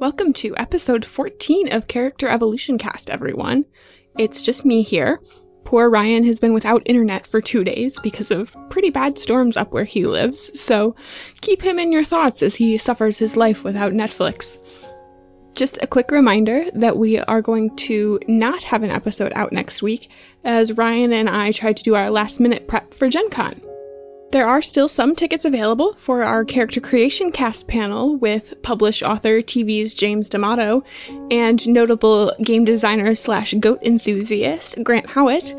Welcome to episode 14 of Character Evolution Cast, everyone. It's just me here. Poor Ryan has been without internet for two days because of pretty bad storms up where he lives, so keep him in your thoughts as he suffers his life without Netflix. Just a quick reminder that we are going to not have an episode out next week, as Ryan and I tried to do our last minute prep for Gen Con. There are still some tickets available for our character creation cast panel with published author TV's James D'Amato and notable game designer slash goat enthusiast Grant Howitt.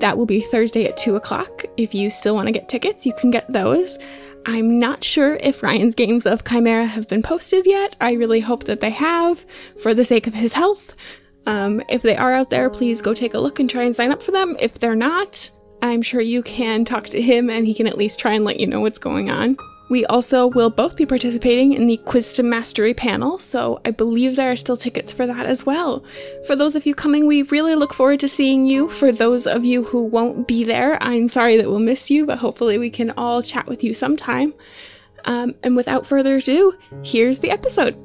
That will be Thursday at 2 o'clock. If you still want to get tickets, you can get those. I'm not sure if Ryan's games of Chimera have been posted yet. I really hope that they have, for the sake of his health. Um, if they are out there, please go take a look and try and sign up for them. If they're not, I'm sure you can talk to him and he can at least try and let you know what's going on. We also will both be participating in the Quiz to Mastery panel, so I believe there are still tickets for that as well. For those of you coming, we really look forward to seeing you. For those of you who won't be there, I'm sorry that we'll miss you, but hopefully we can all chat with you sometime. Um, and without further ado, here's the episode.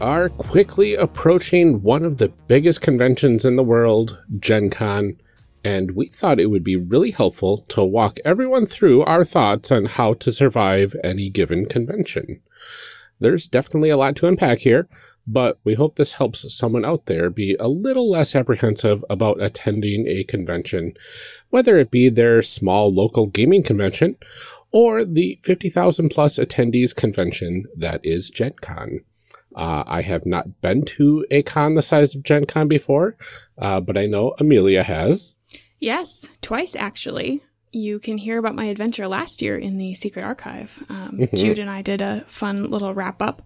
Are quickly approaching one of the biggest conventions in the world, Gen Con, and we thought it would be really helpful to walk everyone through our thoughts on how to survive any given convention. There's definitely a lot to unpack here, but we hope this helps someone out there be a little less apprehensive about attending a convention, whether it be their small local gaming convention or the 50,000 plus attendees convention that is Gen Con. Uh, I have not been to a con the size of Gen Con before, uh, but I know Amelia has. Yes, twice actually. You can hear about my adventure last year in the Secret Archive. Um, Mhm. Jude and I did a fun little wrap up.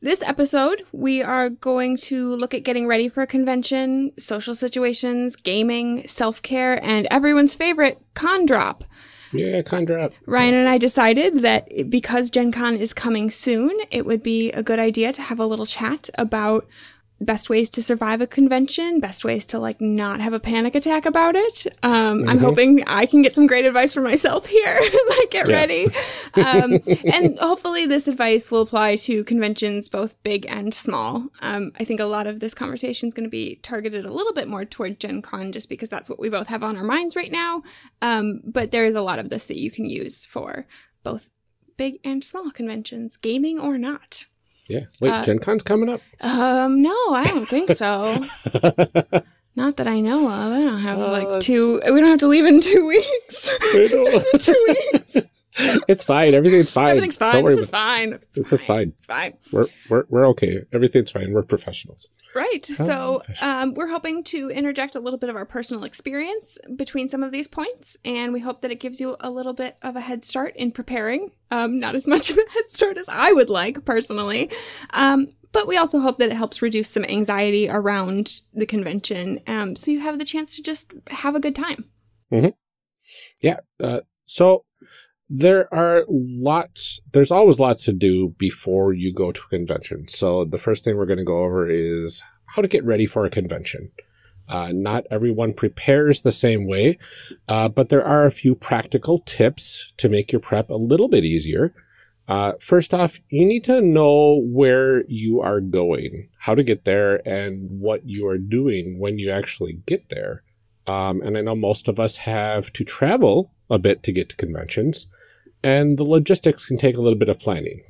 This episode, we are going to look at getting ready for a convention, social situations, gaming, self care, and everyone's favorite, con drop. Yeah, con. Ryan and I decided that because Gen Con is coming soon, it would be a good idea to have a little chat about best ways to survive a convention, best ways to like not have a panic attack about it. Um, I'm Mhm. hoping I can get some great advice for myself here. like, get Yeah. ready. Um, and hopefully, this advice will apply to conventions, both big and small. Um, I think a lot of this conversation is going to be targeted a little bit more toward Gen Con just because that's what we both have on our minds right now. Um, but there is a lot of this that you can use for both big and small conventions, gaming or not. Yeah. Wait, Uh, Gen Con's coming up? Um, no, I don't think so. Not that I know of. I don't have Oh, like two. We don't have to leave in two weeks. I know. It's two weeks. it's fine. Everything's fine. Everything's fine. Don't worry This is fine. It's This is fine. It's fine. We're, we're, we're okay. Everything's fine. We're professionals. Right. So um, we're hoping to interject a little bit of our personal experience between some of these points, and we hope that it gives you a little bit of a head start in preparing. Um, not as much of a head start as I would like personally. Um, but we also hope that it helps reduce some anxiety around the convention, um, so you have the chance to just have a good time. Yeah. Uh, so there are lots, there's always lots to do before you go to a convention. So the first thing we're going to go over is how to get ready for a convention. Uh, not everyone prepares the same way, uh, but there are a few practical tips to make your prep a little bit easier. Uh, first off, you need to know where you are going, how to get there, and what you are doing when you actually get there. Um, and I know most of us have to travel a bit to get to conventions. And the logistics can take a little bit of planning.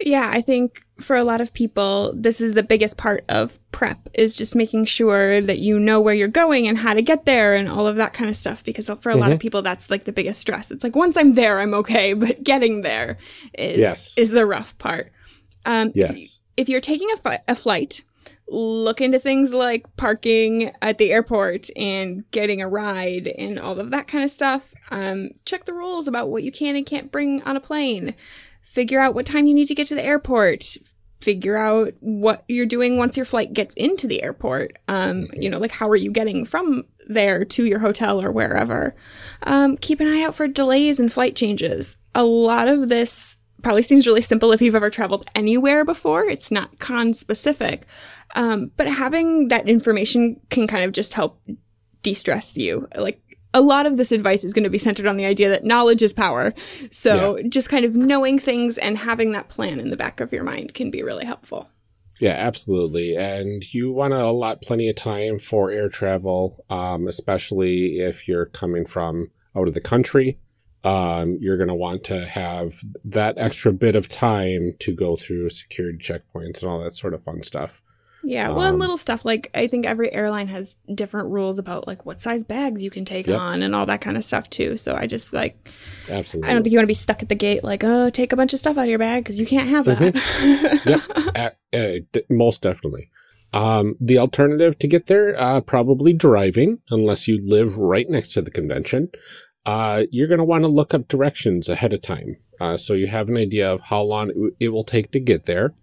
Yeah, I think for a lot of people, this is the biggest part of prep is just making sure that you know where you're going and how to get there and all of that kind of stuff. Because for a mm-hmm. lot of mm-hmm. people, that's like the biggest stress. It's like once I'm there, I'm okay, but getting there is yes. is the rough part. Um, yes. If, if you're taking a, fi- a flight, look into things like parking at the airport and getting a ride and all of that kind of stuff. Um, check the rules about what you can and can't bring on a plane. Figure out what time you need to get to the airport. Figure out what you're doing once your flight gets into the airport. Um, you know like how are you getting from there to your hotel or wherever? Um, keep an eye out for delays and flight changes. A lot of this probably seems really simple if you've ever traveled anywhere before it's not con specific um, but having that information can kind of just help de-stress you like a lot of this advice is going to be centered on the idea that knowledge is power. So yeah. just kind of knowing things and having that plan in the back of your mind can be really helpful. Yeah, absolutely. And you want to allot plenty of time for air travel, um, especially if you're coming from out of the country. Um, you're going to want to have that extra bit of time to go through security checkpoints and all that sort of fun stuff. Yeah, well, um, and little stuff like I think every airline has different rules about like what size bags you can take yep. on and all that kind of stuff too. So I just like, absolutely, I don't think you want to be stuck at the gate like, oh, take a bunch of stuff out of your bag because you can't have that. Mm-hmm. yep, uh, uh, most definitely. Um, the alternative to get there, uh, probably driving, unless you live right next to the convention. Uh, you're going to want to look up directions ahead of time, uh, so you have an idea of how long it will take to get there.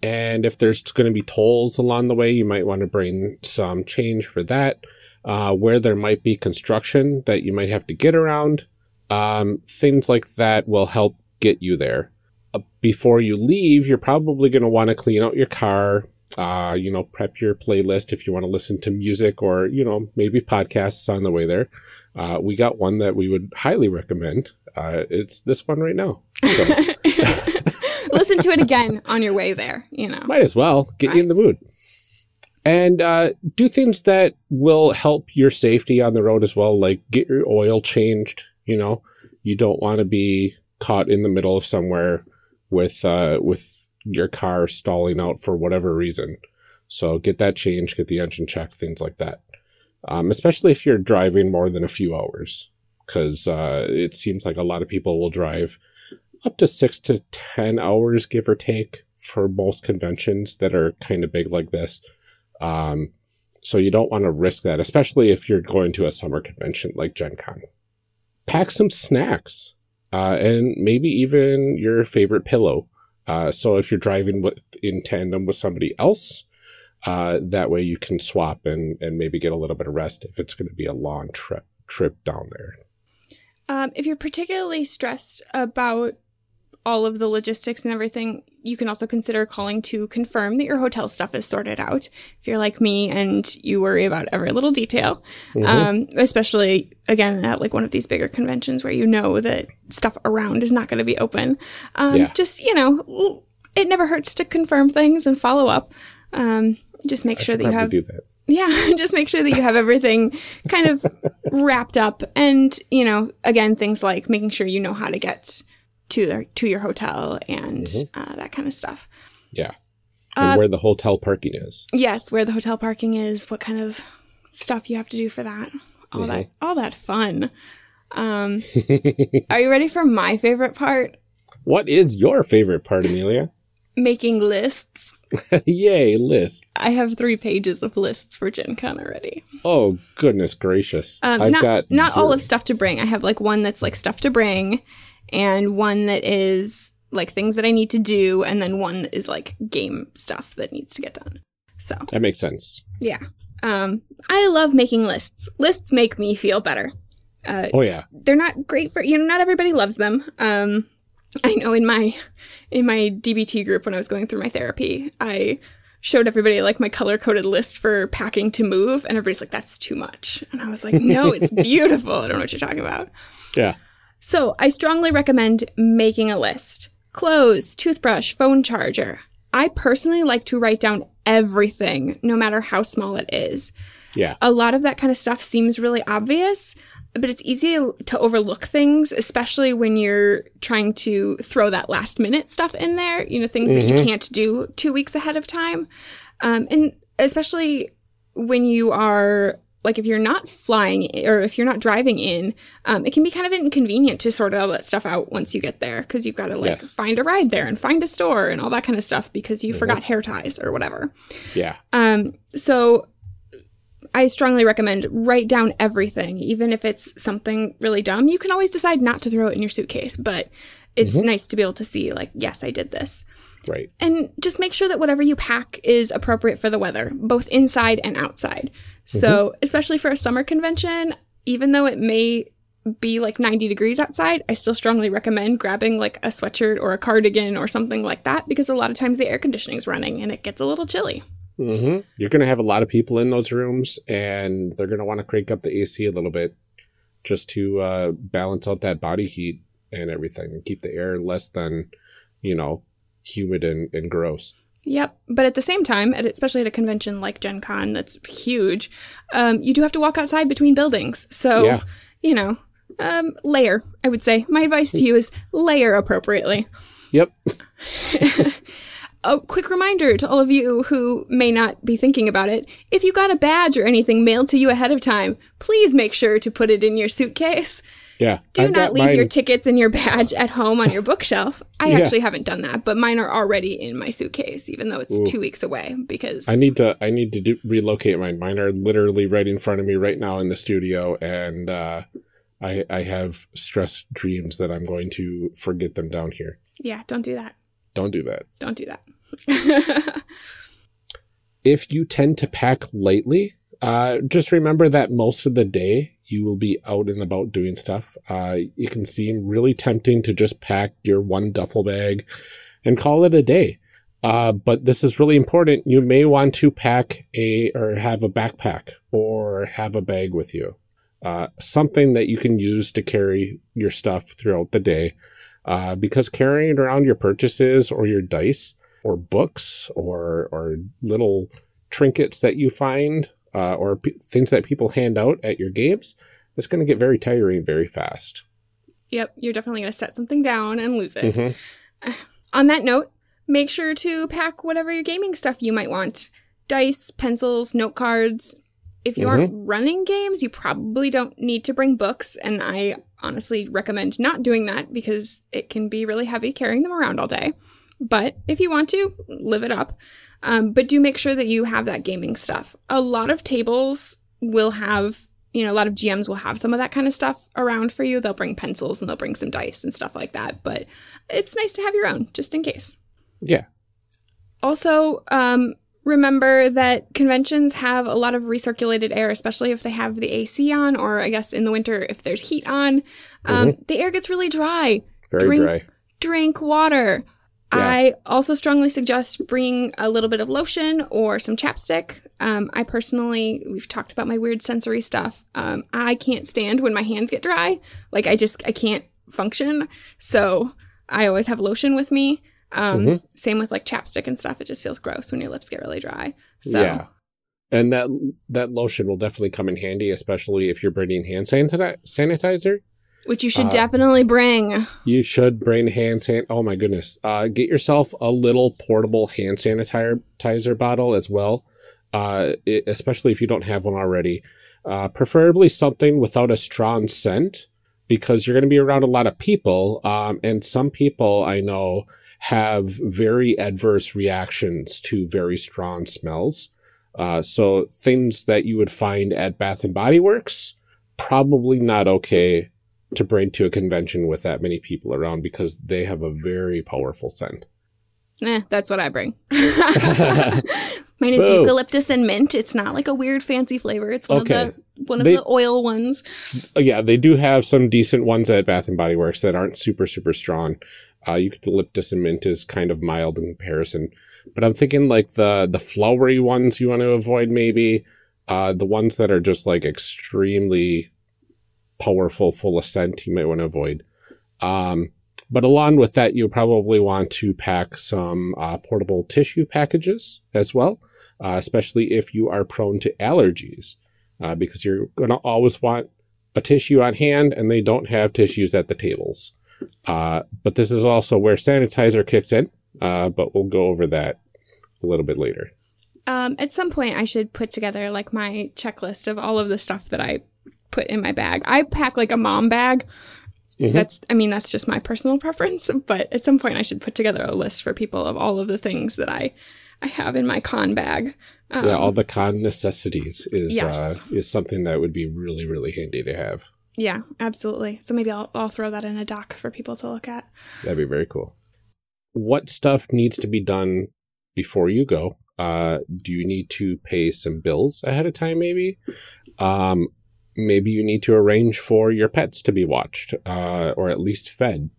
And if there's going to be tolls along the way, you might want to bring some change for that. Uh, where there might be construction that you might have to get around, um, things like that will help get you there. Uh, before you leave, you're probably going to want to clean out your car, uh, you know, prep your playlist if you want to listen to music or, you know, maybe podcasts on the way there. Uh, we got one that we would highly recommend. Uh, it's this one right now. So. listen to it again on your way there, you know. Might as well get right. you in the mood. And uh, do things that will help your safety on the road as well, like get your oil changed. You know, you don't want to be caught in the middle of somewhere with uh, with your car stalling out for whatever reason. So get that changed, get the engine checked, things like that. Um, especially if you're driving more than a few hours, because uh, it seems like a lot of people will drive up to six to 10 hours, give or take, for most conventions that are kind of big like this. Um, so you don't want to risk that, especially if you're going to a summer convention like Gen Con. Pack some snacks uh, and maybe even your favorite pillow. Uh, so if you're driving with in tandem with somebody else, uh, that way you can swap and, and maybe get a little bit of rest if it's going to be a long trip trip down there. Um, if you're particularly stressed about all of the logistics and everything, you can also consider calling to confirm that your hotel stuff is sorted out. If you're like me and you worry about every little detail, mm-hmm. um, especially again at like one of these bigger conventions where you know that stuff around is not going to be open, um, yeah. just you know, it never hurts to confirm things and follow up. Um, just make I sure that you have. Yeah, just make sure that you have everything kind of wrapped up. And, you know, again, things like making sure you know how to get to their to your hotel and mm-hmm. uh, that kind of stuff. Yeah, and uh, where the hotel parking is. Yes, where the hotel parking is. What kind of stuff you have to do for that? All mm-hmm. that all that fun. Um, are you ready for my favorite part? What is your favorite part, Amelia? Making lists. Yay, lists. I have three pages of lists for Gen Con already. Oh, goodness gracious. Um, I've not, got not zero. all of stuff to bring. I have like one that's like stuff to bring and one that is like things that I need to do, and then one that is like game stuff that needs to get done. So that makes sense. Yeah. Um, I love making lists. Lists make me feel better. Uh, oh yeah. They're not great for you know. Not everybody loves them. Um, I know in my in my DBT group when I was going through my therapy, I showed everybody like my color coded list for packing to move, and everybody's like, "That's too much," and I was like, "No, it's beautiful." I don't know what you're talking about. Yeah. So I strongly recommend making a list. Clothes, toothbrush, phone charger. I personally like to write down everything, no matter how small it is. Yeah. A lot of that kind of stuff seems really obvious, but it's easy to overlook things, especially when you're trying to throw that last minute stuff in there, you know, things that you can't do two weeks ahead of time. Um, and especially when you are like if you're not flying or if you're not driving in, um, it can be kind of inconvenient to sort all that stuff out once you get there because you've got to like Yes. find a ride there and find a store and all that kind of stuff because you forgot hair ties or whatever. Yeah. Um, so I strongly recommend write down everything, even if it's something really dumb. You can always decide not to throw it in your suitcase, but it's nice to be able to see, like, yes, I did this. Right. And just make sure that whatever you pack is appropriate for the weather, both inside and outside. So, especially for a summer convention, even though it may be like 90 degrees outside, I still strongly recommend grabbing like a sweatshirt or a cardigan or something like that because a lot of times the air conditioning is running and it gets a little chilly. Mm-hmm. You're going to have a lot of people in those rooms, and they're going to want to crank up the AC a little bit just to uh, balance out that body heat and everything and keep the air less than, you know, humid and, and gross. Yep. But at the same time, especially at a convention like Gen Con that's huge, um, you do have to walk outside between buildings. So, Yeah. you know, um, layer, I would say. My advice to you is layer appropriately. Yep. A quick reminder to all of you who may not be thinking about it if you got a badge or anything mailed to you ahead of time, please make sure to put it in your suitcase. Yeah. Do I've not leave your tickets and your badge at home on your bookshelf. I Yeah. actually haven't done that, but mine are already in my suitcase, even though it's two weeks away because I need to I need to do, relocate mine. Mine are literally right in front of me right now in the studio, and uh, I I have stress dreams that I'm going to forget them down here. yeah, don't do that. Don't do that. Don't do that. If you tend to pack lightly, uh, just remember that most of the day you will be out and about doing stuff. Uh, it can seem really tempting to just pack your one duffel bag and call it a day. Uh, but this is really important. You may want to pack a or have a backpack or have a bag with you. Uh, something that you can use to carry your stuff throughout the day. Uh, because carrying around your purchases or your dice or books or or little trinkets that you find uh, or p- things that people hand out at your games, it's going to get very tiring very fast. Yep, you're definitely going to set something down and lose it. Mhm. On that note, make sure to pack whatever your gaming stuff you might want dice, pencils, note cards. If you aren't running games, you probably don't need to bring books, and I honestly recommend not doing that because it can be really heavy carrying them around all day. But if you want to, live it up. Um, but do make sure that you have that gaming stuff. A lot of tables will have, you know, a lot of GMs will have some of that kind of stuff around for you. They'll bring pencils and they'll bring some dice and stuff like that. But it's nice to have your own just in case. Yeah. Also, um, remember that conventions have a lot of recirculated air, especially if they have the AC on, or I guess in the winter if there's heat on. Um, The air gets really dry. Very Drink- dry. Drink water. Yeah. I also strongly suggest bringing a little bit of lotion or some chapstick. Um, I personally, we've talked about my weird sensory stuff. Um, I can't stand when my hands get dry. Like I just, I can't function. So I always have lotion with me. Um, Mm-hmm. Same with like chapstick and stuff. It just feels gross when your lips get really dry. So Yeah. And that that lotion will definitely come in handy, especially if you're bringing hand saniti- sanitizer. Which you should Uh, definitely bring. You should bring hand san. Oh my goodness! Uh, get yourself a little portable hand sanitizer bottle as well, uh, it, especially if you don't have one already. Uh, preferably something without a strong scent, because you're going to be around a lot of people, um, and some people I know have very adverse reactions to very strong smells. Uh, so things that you would find at Bath and Body Works probably not okay to bring to a convention with that many people around because they have a very powerful scent. Eh, that's what I bring. Mine is eucalyptus and mint. It's not like a weird fancy flavor. It's one Okay. of the one of They- the oil ones. Uh, yeah, they do have some decent ones at Bath and Body Works that aren't super super strong. Uh, eucalyptus and mint is kind of mild in comparison, but I'm thinking like the the flowery ones you want to avoid maybe. Uh, the ones that are just like extremely powerful, full of scent, you might want to avoid. Um, but along with that, you probably want to pack some uh, portable tissue packages as well, uh, especially if you are prone to allergies, uh, because you're going to always want a tissue on hand and they don't have tissues at the tables. Uh, but this is also where sanitizer kicks in. Uh, but we'll go over that a little bit later. Um, at some point, I should put together like my checklist of all of the stuff that I put in my bag. I pack like a mom bag. Mhm. That's, I mean, that's just my personal preference. But at some point, I should put together a list for people of all of the things that I, I have in my con bag. Um, yeah, all the con necessities is Yes. uh, is something that would be really really handy to have. yeah, absolutely. So maybe I'll, I'll throw that in a doc for people to look at. That'd be very cool. What stuff needs to be done before you go? Uh, do you need to pay some bills ahead of time? Maybe. Um, maybe you need to arrange for your pets to be watched, uh, or at least fed,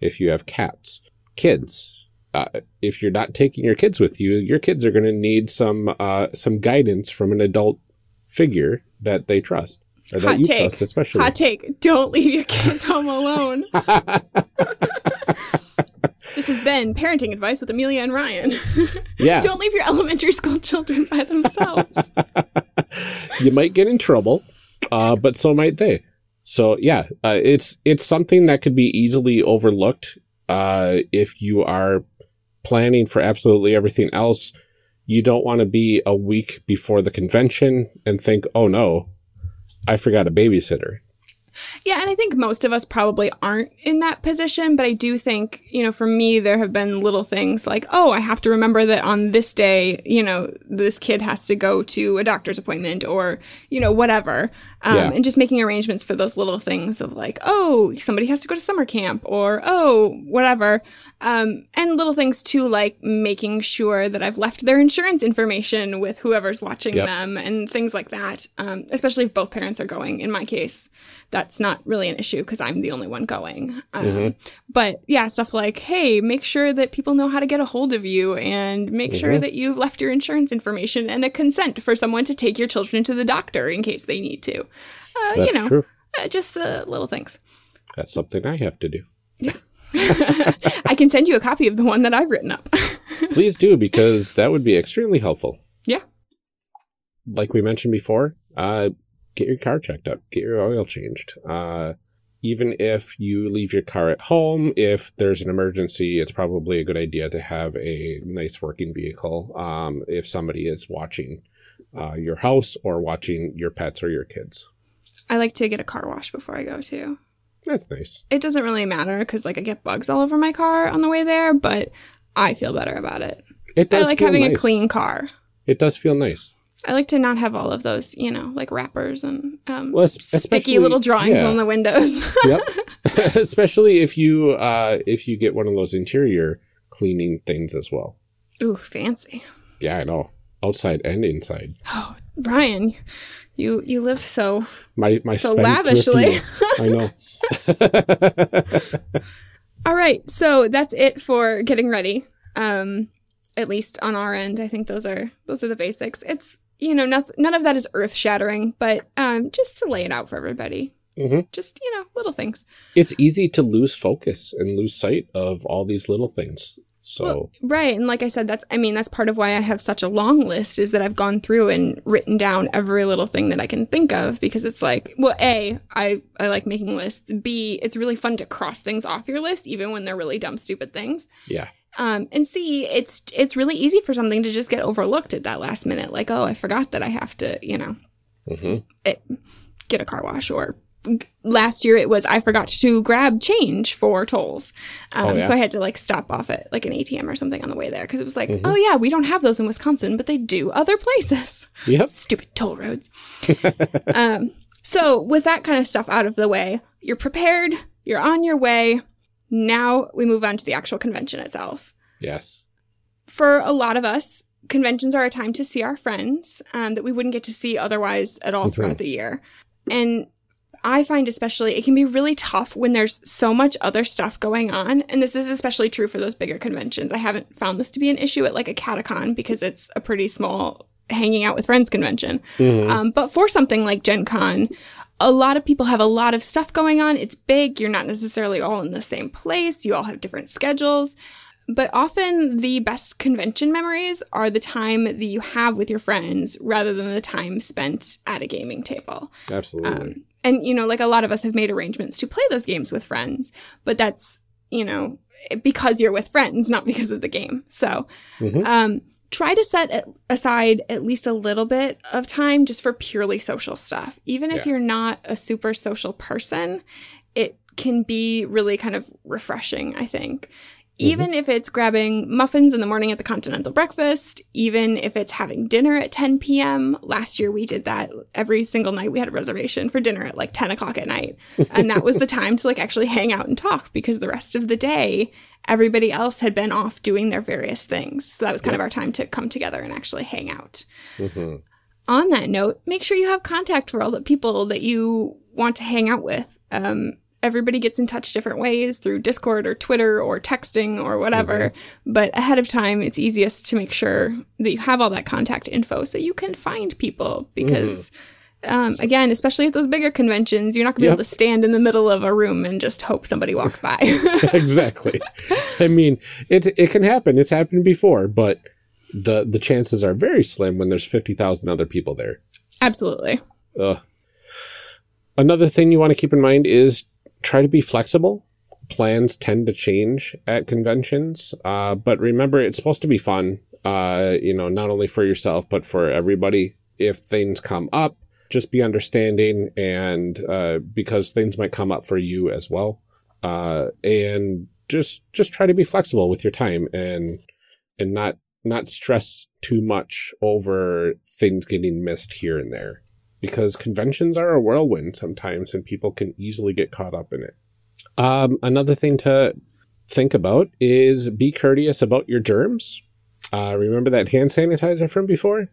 if you have cats. Kids. Uh, if you're not taking your kids with you, your kids are going to need some uh, some guidance from an adult figure that they trust or that Hot you take. trust, especially. Hot take. Don't leave your kids home alone. this has been parenting advice with Amelia and Ryan. yeah, Don't leave your elementary school children by themselves. you might get in trouble, uh, but so might they. So yeah, uh, it's it's something that could be easily overlooked uh, if you are planning for absolutely everything else. You don't want to be a week before the convention and think, "Oh no, I forgot a babysitter." Yeah, and I think most of us probably aren't in that position, but I do think, you know, for me, there have been little things like, oh, I have to remember that on this day, you know, this kid has to go to a doctor's appointment or, you know, whatever. Um, Yeah. And just making arrangements for those little things of like, oh, somebody has to go to summer camp or, oh, whatever. Um, and little things too, like making sure that I've left their insurance information with whoever's watching Yep. them and things like that. Um, especially if both parents are going. In my case, that's not really an issue because I'm the only one going. Um, Mm-hmm. But yeah, stuff like, hey, make sure that people know how to get a hold of you and make Mm-hmm. sure that you've left your insurance information and a consent for someone to take your children to the doctor in case they need to. Uh, you know, true. uh, just the little things. That's something I have to do. I can send you a copy of the one that I've written up. Please do because that would be extremely helpful. yeah. like we mentioned before, uh, get your car checked up, get your oil changed. Uh, even if you leave your car at home, if there's an emergency, it's probably a good idea to have a nice working vehicle. Um, if somebody is watching uh, your house or watching your pets or your kids, I like to get a car wash before I go too. that's nice. It doesn't really matter because like I get bugs all over my car on the way there, but I feel better about it. It does. I like having a clean car. It does feel nice. I like to not have all of those, you know, like wrappers and um, Well, sticky little drawings yeah. on the windows. Yep. Especially if you uh, if you get one of those interior cleaning things as well. Ooh, fancy. Yeah, I know. Outside and inside. Oh, Ryan, you you live so. My my So lavishly. I know. All right, so that's it for getting ready. Um, at least on our end, I think those are those are the basics. It's you know nothing, none of that is earth shattering, but um, just to lay it out for everybody. Mhm. Just you know, little things. It's easy to lose focus and lose sight of all these little things. So Well, right, and like I said, that's I mean that's part of why I have such a long list is that I've gone through and written down every little thing that I can think of because it's like, well, a I I like making lists. B it's really fun to cross things off your list even when they're really dumb, stupid things. yeah, Um, and see, it's it's really easy for something to just get overlooked at that last minute. Like, oh, I forgot that I have to, you know, hmm it, get a car wash or last year it was I forgot to grab change for tolls. Um, Oh, yeah. So I had to like stop off at like an ATM or something on the way there because it was like, Mhm. oh yeah, we don't have those in Wisconsin, but they do other places. yep, Stupid toll roads. um, so with that kind of stuff out of the way, you're prepared, you're on your way. Now we move on to the actual convention itself yes, for a lot of us, conventions are a time to see our friends um, that we wouldn't get to see otherwise at all throughout the year. And I find especially it can be really tough when there's so much other stuff going on. And this is especially true for those bigger conventions. I haven't found this to be an issue at like a catacon because it's a pretty small hanging out with friends convention. Mhm. Um, but for something like Gen Con, a lot of people have a lot of stuff going on. It's big. You're not necessarily all in the same place. You all have different schedules. But often the best convention memories are the time that you have with your friends rather than the time spent at a gaming table. Absolutely. Um, and, you know, like a lot of us have made arrangements to play those games with friends, but that's, you know, because you're with friends, not because of the game. So, Mhm. um, try to set aside at least a little bit of time just for purely social stuff. Even if Yeah. you're not a super social person, it can be really kind of refreshing, I think. Even if it's grabbing muffins in the morning at the continental breakfast, even if it's having dinner at 10 p.m. Last year we did that every single night. We had a reservation for dinner at like 10 o'clock at night. And that was the time to like actually hang out and talk because the rest of the day, everybody else had been off doing their various things. So that was kind of our time to come together and actually hang out. Mhm. On that note, make sure you have contact for all the people that you want to hang out with. Um, everybody gets in touch different ways through Discord or Twitter or texting or whatever. But ahead of time, it's easiest to make sure that you have all that contact info so you can find people because. Um, again, especially at those bigger conventions, you're not going to be Yep. able to stand in the middle of a room and just hope somebody walks by. exactly. I mean, it it can happen. It's happened before, but the the chances are very slim when there's fifty thousand other people there. Absolutely. Ugh. Another thing you want to keep in mind is try to be flexible. Plans tend to change at conventions, uh, but remember it's supposed to be fun. Uh, you know, not only for yourself but for everybody. If things come up, just be understanding, and uh, because things might come up for you as well, uh, and just just try to be flexible with your time and and not not stress too much over things getting missed here and there because conventions are a whirlwind sometimes and people can easily get caught up in it. Um, another thing to think about is be courteous about your germs. Uh, remember that hand sanitizer from before?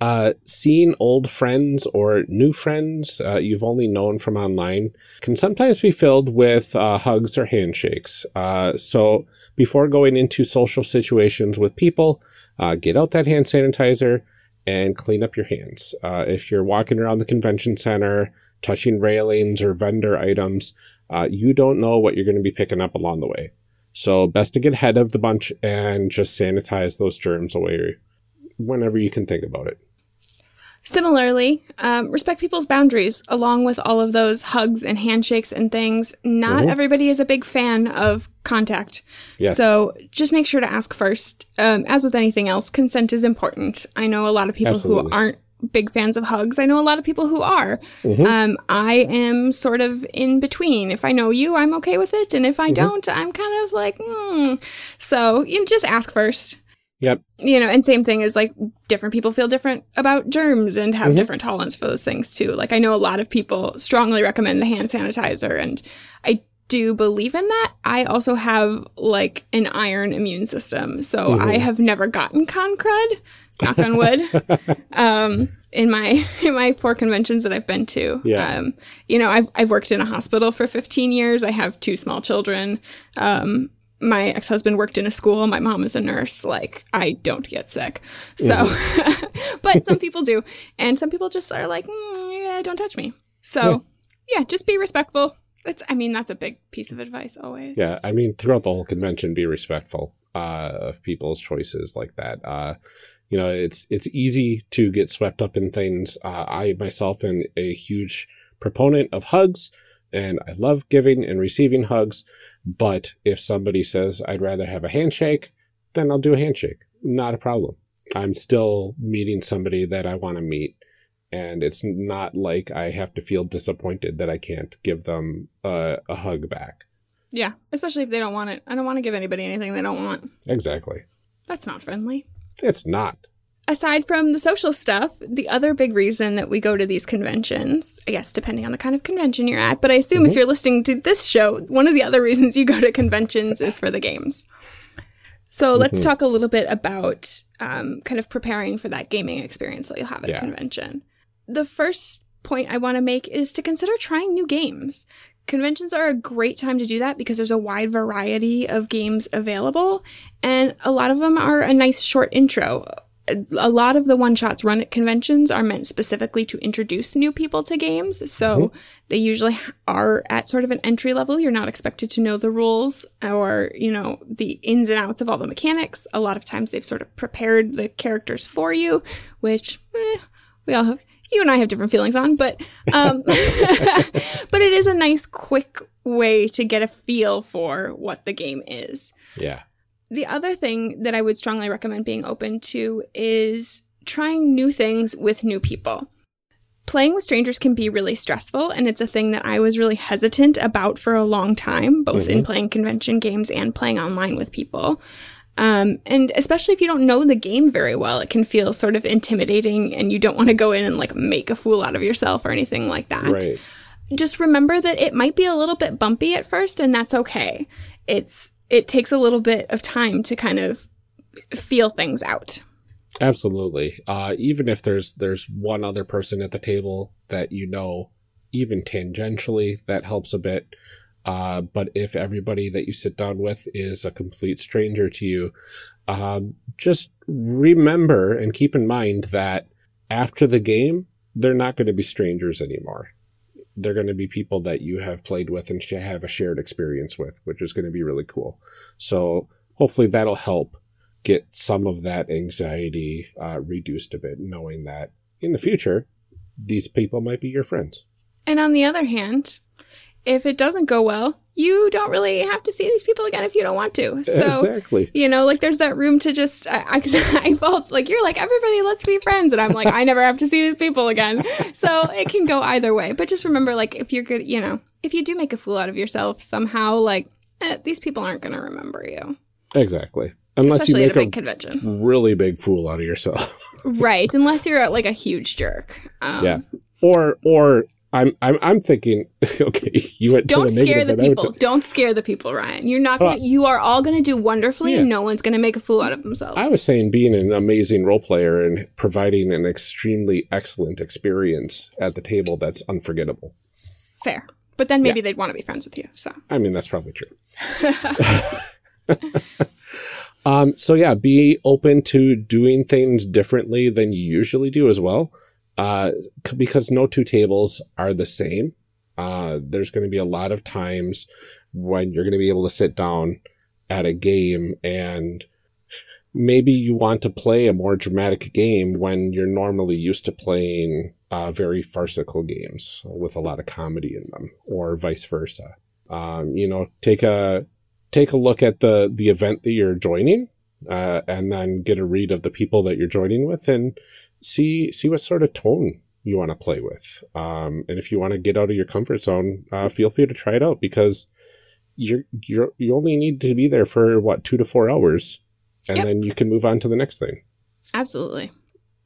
Uh, seeing old friends or new friends uh, you've only known from online can sometimes be filled with uh, hugs or handshakes. Uh, so before going into social situations with people, uh, get out that hand sanitizer and clean up your hands. Uh, if you're walking around the convention center, touching railings or vendor items, uh, you don't know what you're going to be picking up along the way. So best to get ahead of the bunch and just sanitize those germs away whenever you can think about it. Similarly, um, respect people's boundaries along with all of those hugs and handshakes and things. Not Mhm. everybody is a big fan of contact. Yes. So just make sure to ask first. Um, as with anything else, consent is important. I know a lot of people Absolutely. who aren't big fans of hugs. I know a lot of people who are. Um, I am sort of in between. If I know you, I'm okay with it. And if I don't, I'm kind of like, hmm. So you know, just ask first Yep. you know, and same thing is like different people feel different about germs and have different tolerance for those things too. Like I know a lot of people strongly recommend the hand sanitizer and I do believe in that. I also have like an iron immune system. So I have never gotten con crud, knock on wood. um in my in my four conventions that I've been to. Yeah. Um, you know, I've I've worked in a hospital for 15 years. I have two small children. Um, my ex-husband worked in a school. My mom is a nurse. Like, I don't get sick. So, but some people do. And some people just are like, mm, yeah, don't touch me. So, yeah. just be respectful. That's, I mean, that's a big piece of advice always. Yeah, Just- I mean, throughout the whole convention, be respectful uh, of people's choices like that. Uh, you know, it's it's easy to get swept up in things. Uh, I myself am a huge proponent of hugs, and I love giving and receiving hugs. But if somebody says I'd rather have a handshake, then I'll do a handshake. Not a problem. I'm still meeting somebody that I want to meet. And it's not like I have to feel disappointed that I can't give them a, a hug back. yeah. Especially if they don't want it. I don't want to give anybody anything they don't want. Exactly. That's not friendly. It's not. Aside from the social stuff, the other big reason that we go to these conventions, I guess depending on the kind of convention you're at, but I assume if you're listening to this show, one of the other reasons you go to conventions is for the games. So let's talk a little bit about um, kind of preparing for that gaming experience that you'll have at Yeah. a convention. The first point I want to make is to consider trying new games. Conventions are a great time to do that because there's a wide variety of games available, and a lot of them are a nice short intro. A lot of the one shots run at conventions are meant specifically to introduce new people to games. So they usually are at sort of an entry level. You're not expected to know the rules or, you know, the ins and outs of all the mechanics. A lot of times they've sort of prepared the characters for you, which eh, we all have, you and I have different feelings on, but, um, but it is a nice, quick way to get a feel for what the game is. Yeah. The other thing that I would strongly recommend being open to is trying new things with new people. Playing with strangers can be really stressful, and it's a thing that I was really hesitant about for a long time, both in playing convention games and playing online with people. Um, and especially if you don't know the game very well, it can feel sort of intimidating, and you don't want to go in and like make a fool out of yourself or anything like that Right. just remember that it might be a little bit bumpy at first and that's okay. It's it takes a little bit of time to kind of feel things out. Absolutely. Uh, even if there's there's one other person at the table that you know, even tangentially, that helps a bit. Uh, but if everybody that you sit down with is a complete stranger to you, um, just remember and keep in mind that after the game, they're not going to be strangers anymore. They're going to be people that you have played with and have a shared experience with, which is going to be really cool. So hopefully that'll help get some of that anxiety uh, reduced a bit, knowing that in the future, these people might be your friends. And on the other hand, if it doesn't go well, you don't really have to see these people again if you don't want to. So exactly. you know, like there's that room to just I, I, I felt like you're like everybody, let's be friends, and I'm like I never have to see these people again. So it can go either way. But just remember, like if you're good, you know, if you do make a fool out of yourself somehow, like eh, these people aren't going to remember you, Exactly. Unless especially you at a make big a convention, really big fool out of yourself. right? Unless you're like a huge jerk. Um, yeah. Or or I'm I'm I'm thinking okay, you went Don't the scare the and I went people. Don't scare the people, Ryan. You're not gonna. Uh, you are all gonna do wonderfully, and no one's gonna make a fool out of themselves. I was saying being an amazing role player and providing an extremely excellent experience at the table that's unforgettable. Fair, but then maybe they'd want to be friends with you. So I mean, that's probably true. um, so yeah, be open to doing things differently than you usually do as well. Uh, because no two tables are the same. Uh, there's going to be a lot of times when you're going to be able to sit down at a game and maybe you want to play a more dramatic game when you're normally used to playing uh, very farcical games with a lot of comedy in them, or vice versa. Um, you know, take a take a look at the the event that you're joining, uh, and then get a read of the people that you're joining with, and see see what sort of tone you want to play with. Um, and if you want to get out of your comfort zone, uh, feel free to try it out because you're you're you only need to be there for what two to four hours, and Yep. then you can move on to the next thing. absolutely.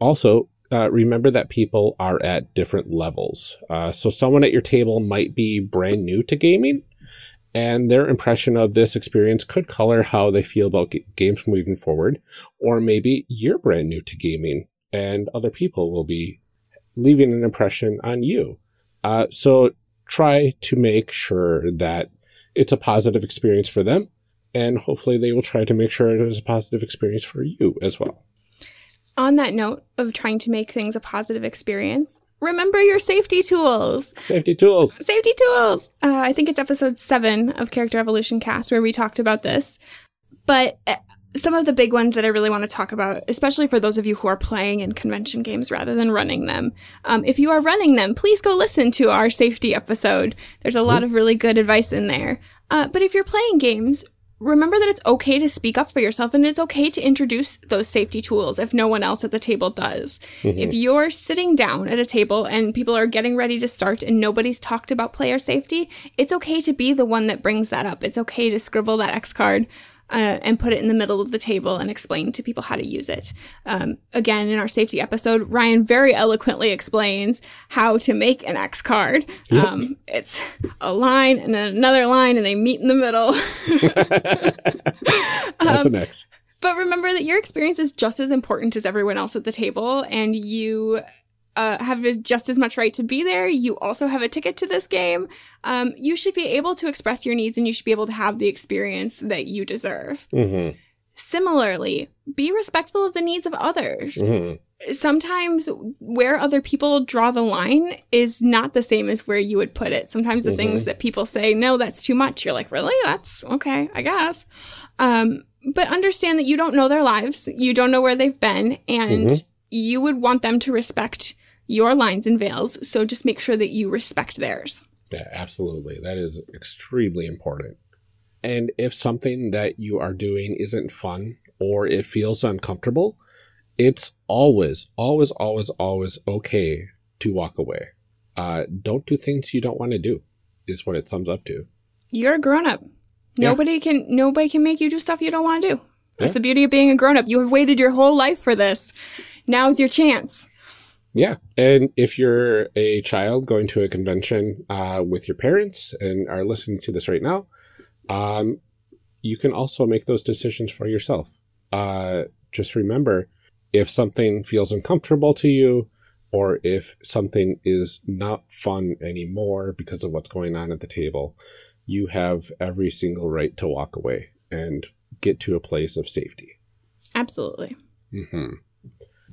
Also, uh, remember that people are at different levels. Uh, so someone at your table might be brand new to gaming, and their impression of this experience could color how they feel about g- games moving forward. Or maybe you're brand new to gaming, and other people will be leaving an impression on you. Uh, so try to make sure that it's a positive experience for them, and hopefully they will try to make sure it is a positive experience for you as well. On that note of trying to make things a positive experience, remember your safety tools. Safety tools. Safety tools. Uh, I think it's episode seven of Character Evolution Cast where we talked about this. But uh, some of the big ones that I really want to talk about, especially for those of you who are playing in convention games rather than running them. Um, if you are running them, please go listen to our safety episode. There's a lot of really good advice in there. Uh, but if you're playing games, remember that it's okay to speak up for yourself and it's okay to introduce those safety tools if no one else at the table does. If you're sitting down at a table and people are getting ready to start and nobody's talked about player safety, it's okay to be the one that brings that up. It's okay to scribble that X card. Uh, and put it in the middle of the table and explain to people how to use it. Um, again, in our safety episode, Ryan very eloquently explains how to make an X card. Um, it's a line and then another line, and they meet in the middle. That's the next. But remember that your experience is just as important as everyone else at the table, and you uh, have just as much right to be there. You also have a ticket to this game. Um, you should be able to express your needs, and you should be able to have the experience that you deserve. hmm Similarly, be respectful of the needs of others. Mhm. Sometimes where other people draw the line is not the same as where you would put it. Sometimes the things that people say, no, that's too much. You're like, really? That's okay, I guess. Um, but understand that you don't know their lives. You don't know where they've been and you would want them to respect your lines and veils. So just make sure that you respect theirs. Yeah, absolutely. That is extremely important. And if something that you are doing isn't fun or it feels uncomfortable, it's always, always, always, always okay to walk away. Uh, don't do things you don't want to do, is what it sums up to. You're a grown up. Yeah. Nobody can nobody can make you do stuff you don't want to do. That's Yeah. the beauty of being a grown up. You have waited your whole life for this. Now's your chance. Yeah. And if you're a child going to a convention uh, with your parents and are listening to this right now, um, you can also make those decisions for yourself. Uh, just remember if something feels uncomfortable to you, or if something is not fun anymore because of what's going on at the table, you have every single right to walk away and get to a place of safety. Absolutely. hmm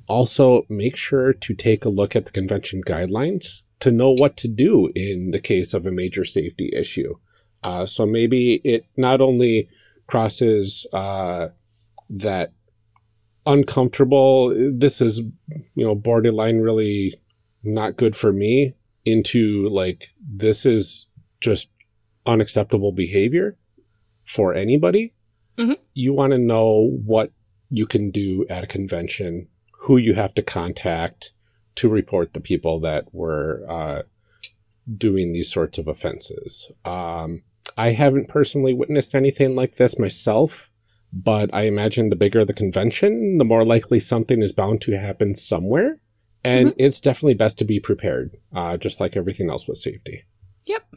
Also, make sure to take a look at the convention guidelines to know what to do in the case of a major safety issue. Uh, so maybe it not only crosses uh, that uncomfortable, this is, you know, borderline really not good for me, into like, this is just unacceptable behavior for anybody. Mhm. You want to know what you can do at a convention, who you have to contact to report the people that were uh, doing these sorts of offenses. Um, I haven't personally witnessed anything like this myself, but I imagine the bigger the convention, the more likely something is bound to happen somewhere. And it's definitely best to be prepared, uh, just like everything else with safety. Yep.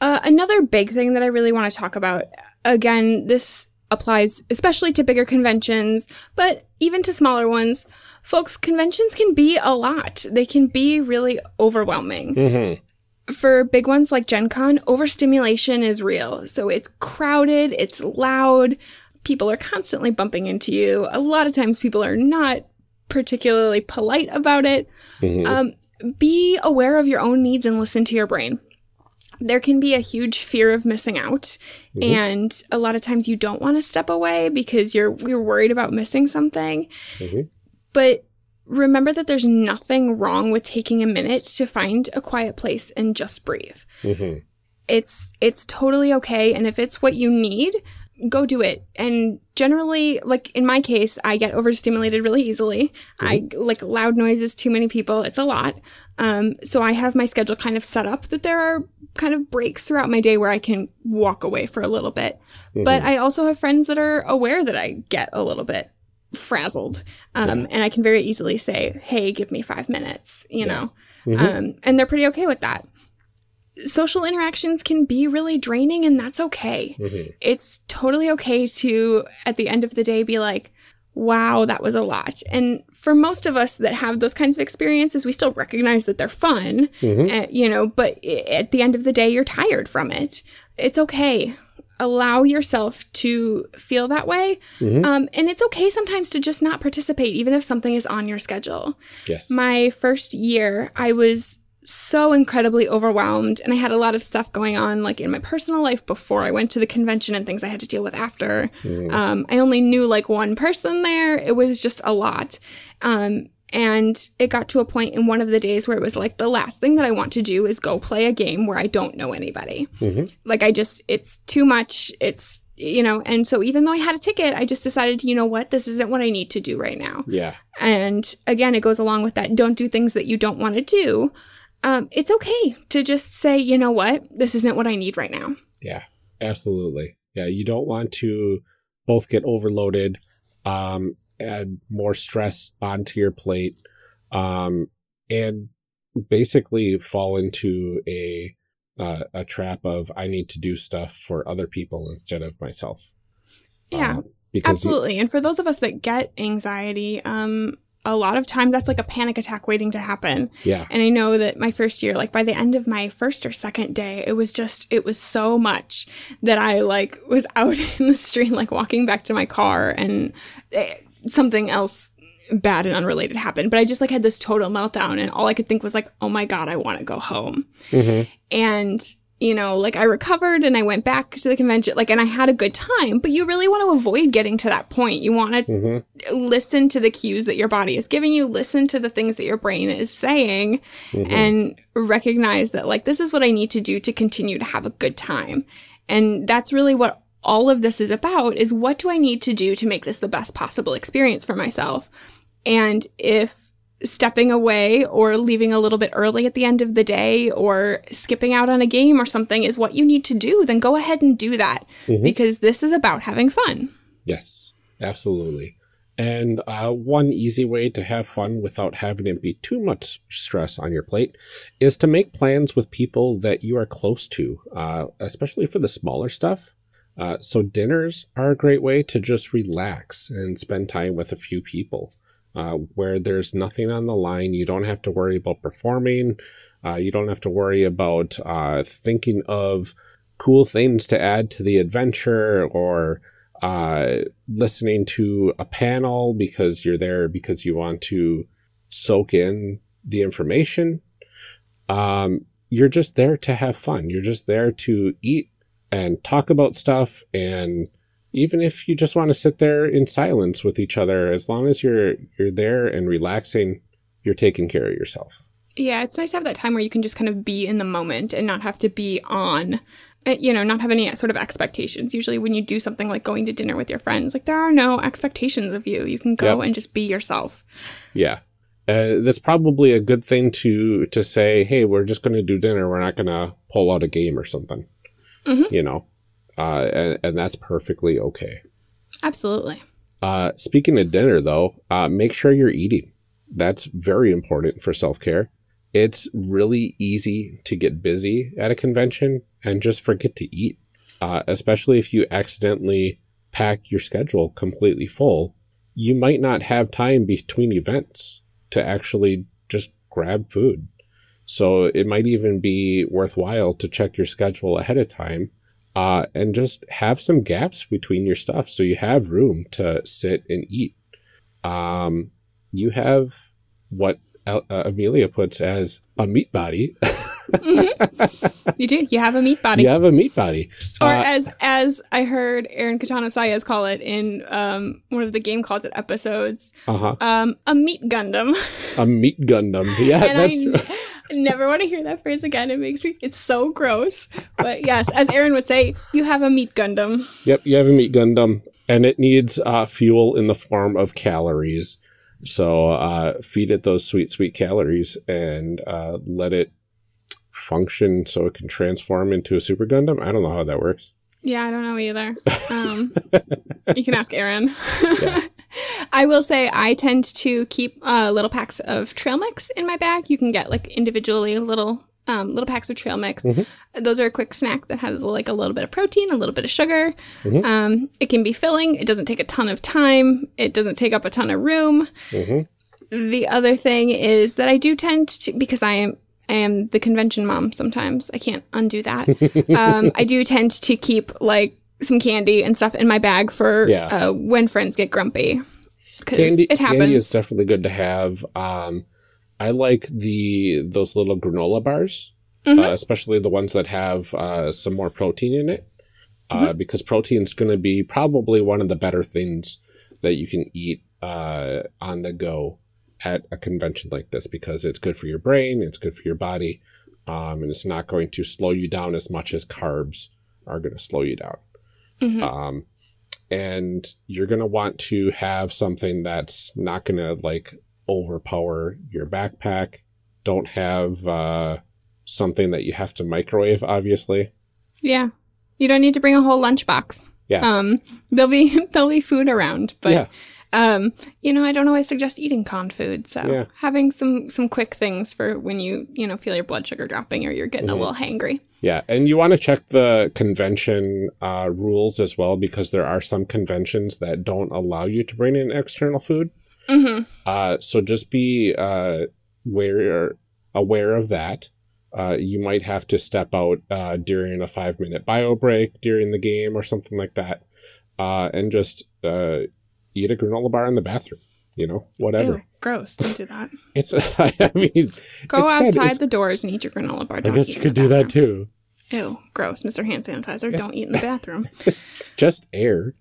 Uh, another big thing that I really want to talk about, again, this applies especially to bigger conventions, but even to smaller ones. Folks, conventions can be a lot. They can be really overwhelming. Mm-hmm. For big ones like Gen Con, overstimulation is real. So it's crowded, it's loud, people are constantly bumping into you. A lot of times people are not particularly polite about it. Um, be aware of your own needs and listen to your brain. There can be a huge fear of missing out, and a lot of times you don't want to step away because you're you're worried about missing something. Mhm. But remember that there's nothing wrong with taking a minute to find a quiet place and just breathe. Mm-hmm. It's it's totally okay, and if it's what you need, go do it. And generally, like in my case, I get overstimulated really easily. I like loud noises, too many people. It's a lot. Um, so I have my schedule kind of set up that there are kind of breaks throughout my day where I can walk away for a little bit. But I also have friends that are aware that I get a little bit frazzled. Um, and I can very easily say, Hey, give me five minutes, you know? Um, and they're pretty okay with that social interactions can be really draining and that's okay. It's totally okay to, at the end of the day, be like, wow, that was a lot. And for most of us that have those kinds of experiences, we still recognize that they're fun, uh, you know, but at the end of the day, you're tired from it. It's okay. Allow yourself to feel that way. Um, and it's okay sometimes to just not participate, even if something is on your schedule Yes. my first year, I was so incredibly overwhelmed and I had a lot of stuff going on like in my personal life before I went to the convention and things I had to deal with after. Um, I only knew like one person there. It was just a lot. Um, and it got to a point in one of the days where it was like the last thing that I want to do is go play a game where I don't know anybody. Like I just, it's too much. It's, you know, and so even though I had a ticket, I just decided, you know what, this isn't what I need to do right now. yeah. And again, it goes along with that don't do things that you don't want to do. Um, it's okay to just say, you know what, this isn't what I need right now. Yeah, absolutely. Yeah, you don't want to both get overloaded, um, add more stress onto your plate, um, and basically fall into a uh, a trap of I need to do stuff for other people instead of myself. Yeah, Um, absolutely. And for those of us that get anxiety, um, a lot of times that's like a panic attack waiting to happen. Yeah. And I know that my first year, like by the end of my first or second day, it was just, it was so much that I like was out in the street, like walking back to my car and eh, something else bad and unrelated happened. But I just like had this total meltdown and all I could think was like, oh my God, I want to go home. And you know, like I recovered and I went back to the convention, like, and I had a good time, but you really want to avoid getting to that point. You want to mm-hmm. listen to the cues that your body is giving you, listen to the things that your brain is saying, mm-hmm. and recognize that, like, this is what I need to do to continue to have a good time. And that's really what all of this is about is what do I need to do to make this the best possible experience for myself? And if stepping away or leaving a little bit early at the end of the day or skipping out on a game or something is what you need to do, then go ahead and do that because this is about having fun. Yes, absolutely. And uh, one easy way to have fun without having it be too much stress on your plate is to make plans with people that you are close to, uh, especially for the smaller stuff. Uh, so dinners are a great way to just relax and spend time with a few people. Uh, where there's nothing on the line. You don't have to worry about performing. Uh, you don't have to worry about uh, thinking of cool things to add to the adventure or uh, listening to a panel because you're there because you want to soak in the information. Um, you're just there to have fun. You're just there to eat and talk about stuff. And even if you just want to sit there in silence with each other, as long as you're you're there and relaxing, you're taking care of yourself. Yeah, it's nice to have that time where you can just kind of be in the moment and not have to be on, uh, you know, not have any sort of expectations. Usually, when you do something like going to dinner with your friends, like there are no expectations of you. You can go Yep. and just be yourself. Yeah. Uh, that's probably a good thing to to say. Hey, we're just going to do dinner. We're not going to pull out a game or something. You know, uh, and, and that's perfectly okay. Absolutely. Uh, speaking of dinner, though, uh, make sure you're eating. That's very important for self care. It's really easy to get busy at a convention and just forget to eat, uh, especially if you accidentally pack your schedule completely full. You might not have time between events to actually just grab food. So it might even be worthwhile to check your schedule ahead of time uh, and just have some gaps between your stuff so you have room to sit and eat. Um, you have what uh, Amelia puts as a meat body. You do. You have a meat body. you have a meat body. Or Uh, as as I heard Aaron Katana Sayas call it in um, one of the Game Closet episodes, uh-huh. um, a meat Gundam. A meat Gundam. Yeah, and that's I true. n- never want to hear that phrase again. It makes me it's so gross. But yes, as Aaron would say, you have a meat Gundam. Yep, you have a meat Gundam, and it needs uh, fuel in the form of calories. So uh, feed it those sweet, sweet calories and uh, let it function so it can transform into a Super Gundam. I don't know how that works. Yeah, I don't know either. Um, you can ask Aaron. I will say I tend to keep uh, little packs of trail mix in my bag. You can get like individually little um, little packs of trail mix. Those are a quick snack that has like a little bit of protein, a little bit of sugar. Um, it can be filling. It doesn't take a ton of time. It doesn't take up a ton of room. The other thing is that I do tend to because I am I am the convention mom sometimes. I can't undo that. um, I do tend to keep like some candy and stuff in my bag for Yeah. uh, when friends get grumpy. Candy, it happens. candy is definitely good to have. Um, I like the those little granola bars, Mm-hmm. uh, especially the ones that have uh, some more protein in it, uh, Mm-hmm. because protein is going to be probably one of the better things that you can eat uh, on the go at a convention like this because it's good for your brain, it's good for your body, um, and it's not going to slow you down as much as carbs are going to slow you down. Mm-hmm. Um, and you're going to want to have something that's not going to like overpower your backpack. Don't have uh, something that you have to microwave, obviously. yeah, you don't need to bring a whole lunchbox. Yeah. Um, there'll be there'll be food around, but yeah. um, you know, I don't always suggest eating canned food. So Yeah. having some some quick things for when you you know feel your blood sugar dropping or you're getting Mm-hmm. a little hangry. Yeah. And you want to check the convention uh, rules as well because there are some conventions that don't allow you to bring in external food. Mm-hmm. Uh, so just be uh, aware aware of that. Uh, you might have to step out uh, during a five minute bio break during the game or something like that, uh, and just uh, eat a granola bar in the bathroom. You know, whatever. Ew, gross. Don't do that. It's. I mean, Go outside the doors and eat your granola bar. I Don't guess you could do that too. Ew, gross. Mr. Hand Sanitizer, don't eat in the bathroom. Just, just air.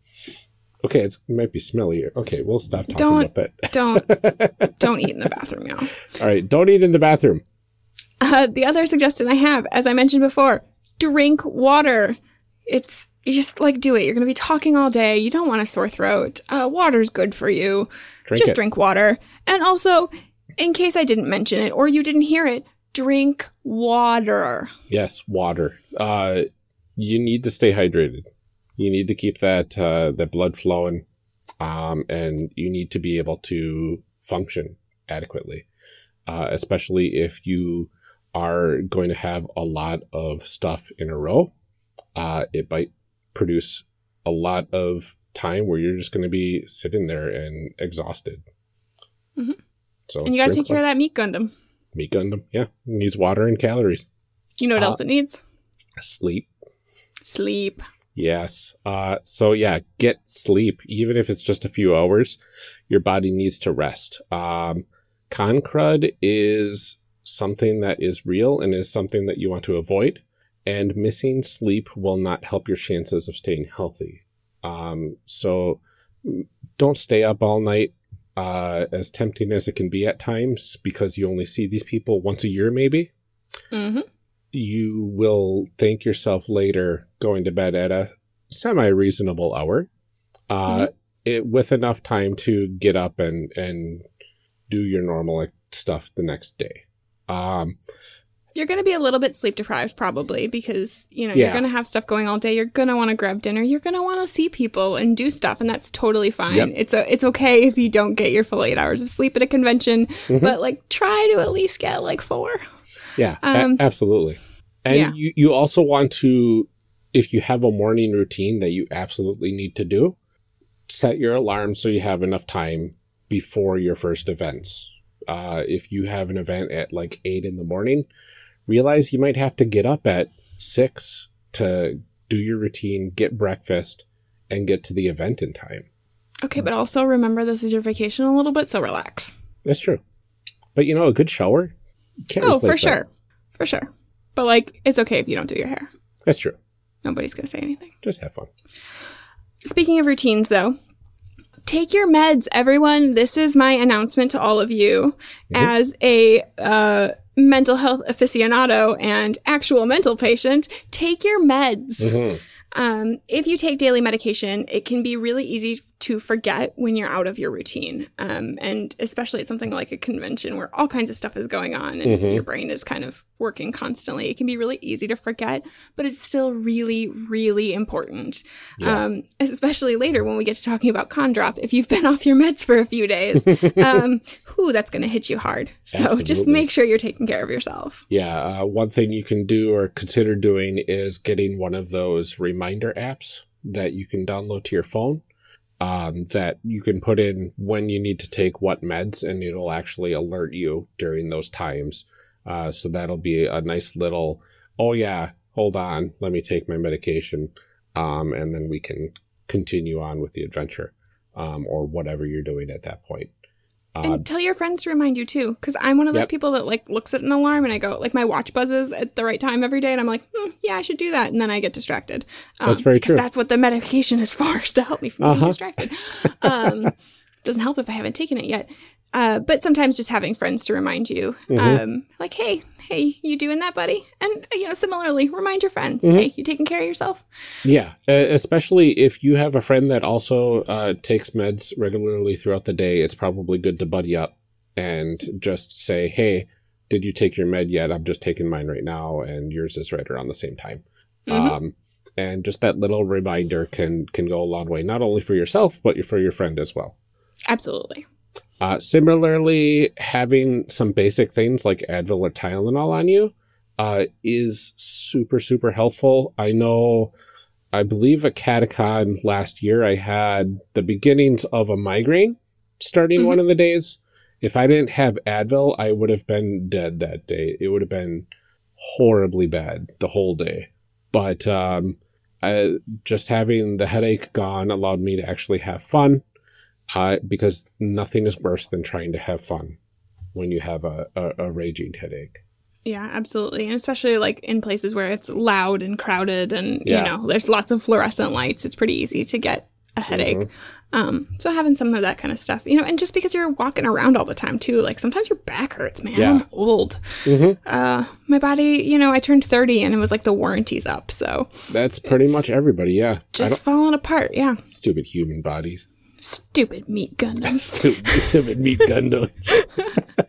Okay, it's, it might be smelly. Okay, we'll stop talking Don't- about that. Don't don't eat in the bathroom, y'all. All right, don't eat in the bathroom. Uh, the other suggestion I have, as I mentioned before, drink water. It's you just like do it. You're gonna be talking all day. You don't want a sore throat. Uh, water's good for you. Drink just it. drink water. And also, in case I didn't mention it or you didn't hear it, drink water. Yes, water. Uh, you need to stay hydrated. You need to keep that uh, that blood flowing, um, and you need to be able to function adequately, uh, especially if you are going to have a lot of stuff in a row. Uh, it might produce a lot of time where you're just going to be sitting there and exhausted. Mhm. So And you gotta drink take care of that meat Gundam. Meat Gundam, yeah, it needs water and calories. You know what Uh, else it needs? Sleep. Sleep. Yes. Uh, so yeah, get sleep, even if it's just a few hours. Your body needs to rest. Um, con crud is something that is real and is something that you want to avoid. And missing sleep will not help your chances of staying healthy. Um, so don't stay up all night. Uh, as tempting as it can be at times, because you only see these people once a year, maybe hmm you will thank yourself later going to bed at a semi reasonable hour, uh, it, with enough time to get up and and do your normal stuff the next day. Um, You're going to be a little bit sleep deprived probably because, you know, Yeah. you're going to have stuff going all day. You're going to want to grab dinner. You're going to want to see people and do stuff and that's totally fine. Yep. It's a, it's okay if you don't get your full 8 hours of sleep at a convention, Mhm. but like try to at least get like 4. yeah, a- Um, absolutely. And yeah. you you also want to, if you have a morning routine that you absolutely need to do, set your alarm so you have enough time before your first events. Uh, if you have an event at like eight in the morning, realize you might have to get up at six to do your routine, get breakfast, and get to the event in time. Okay, but also remember this is your vacation a little bit, so relax. That's true. But you know, a good shower. can't Oh, for that. sure. For sure. But like it's okay if you don't do your hair. That's true. Nobody's going to say anything. Just have fun. Speaking of routines, though, take your meds, everyone. This is my announcement to all of you as a uh, mental health aficionado and actual mental patient. Take your meds. Mhm. Um, if you take daily medication, it can be really easy to forget when you're out of your routine. Um, and especially at something like a convention where all kinds of stuff is going on and Mhm. your brain is kind of working constantly. It can be really easy to forget, but it's still really, really important. Yeah. Um, especially later when we get to talking about con drop. If you've been off your meds for a few days, um, whew, that's going to hit you hard. So just make sure you're taking care of yourself. Yeah, uh, one thing you can do or consider doing is getting one of those reminder apps that you can download to your phone um, that you can put in when you need to take what meds, and it'll actually alert you during those times. Uh, so that'll be a nice little, oh yeah, hold on, let me take my medication, um, and then we can continue on with the adventure um, or whatever you're doing at that point. Uh, And tell your friends to remind you too, because I'm one of those Yep. people that like looks at an alarm and I go like my watch buzzes at the right time every day, and I'm like, hmm, yeah, I should do that, and then I get distracted. Um, That's very because true. That's what the medication is for, is to help me from getting Uh-huh. distracted. Um, doesn't help if I haven't taken it yet. Uh, but sometimes just having friends to remind you, Mhm. um, like, hey, hey, you doing that, buddy? And uh, you know, similarly, remind your friends, Mhm. hey, you taking care of yourself? Yeah, uh, especially if you have a friend that also uh, takes meds regularly throughout the day, it's probably good to buddy up and just say, "Hey, did you take your med yet? I'm just taking mine right now, and yours is right around the same time." Mhm. Um, and just that little reminder can can go a long way, not only for yourself but for your friend as well. Absolutely. Uh, similarly, having some basic things like Advil or Tylenol on you uh, is super, super helpful. I know, I believe a Catacon last year, I had the beginnings of a migraine starting one of the days. If I didn't have Advil, I would have been dead that day. It would have been horribly bad the whole day. But um, I, just having the headache gone allowed me to actually have fun uh, because nothing is worse than trying to have fun when you have a, a, a raging headache. Yeah, absolutely. And especially like in places where it's loud and crowded and, Yeah. you know, there's lots of fluorescent lights, it's pretty easy to get a headache. Mm-hmm. Um, so having some of that kind of stuff, you know, and just because you're walking around all the time too, like sometimes your back hurts, man. Yeah. I'm old. Uh, my body, you know, I turned 30 and it was like the warranty's up. So That's pretty much everybody, yeah. Just falling apart. Yeah. stupid human bodies. Stupid meat Gundams. Stupid, stupid meat Gundams.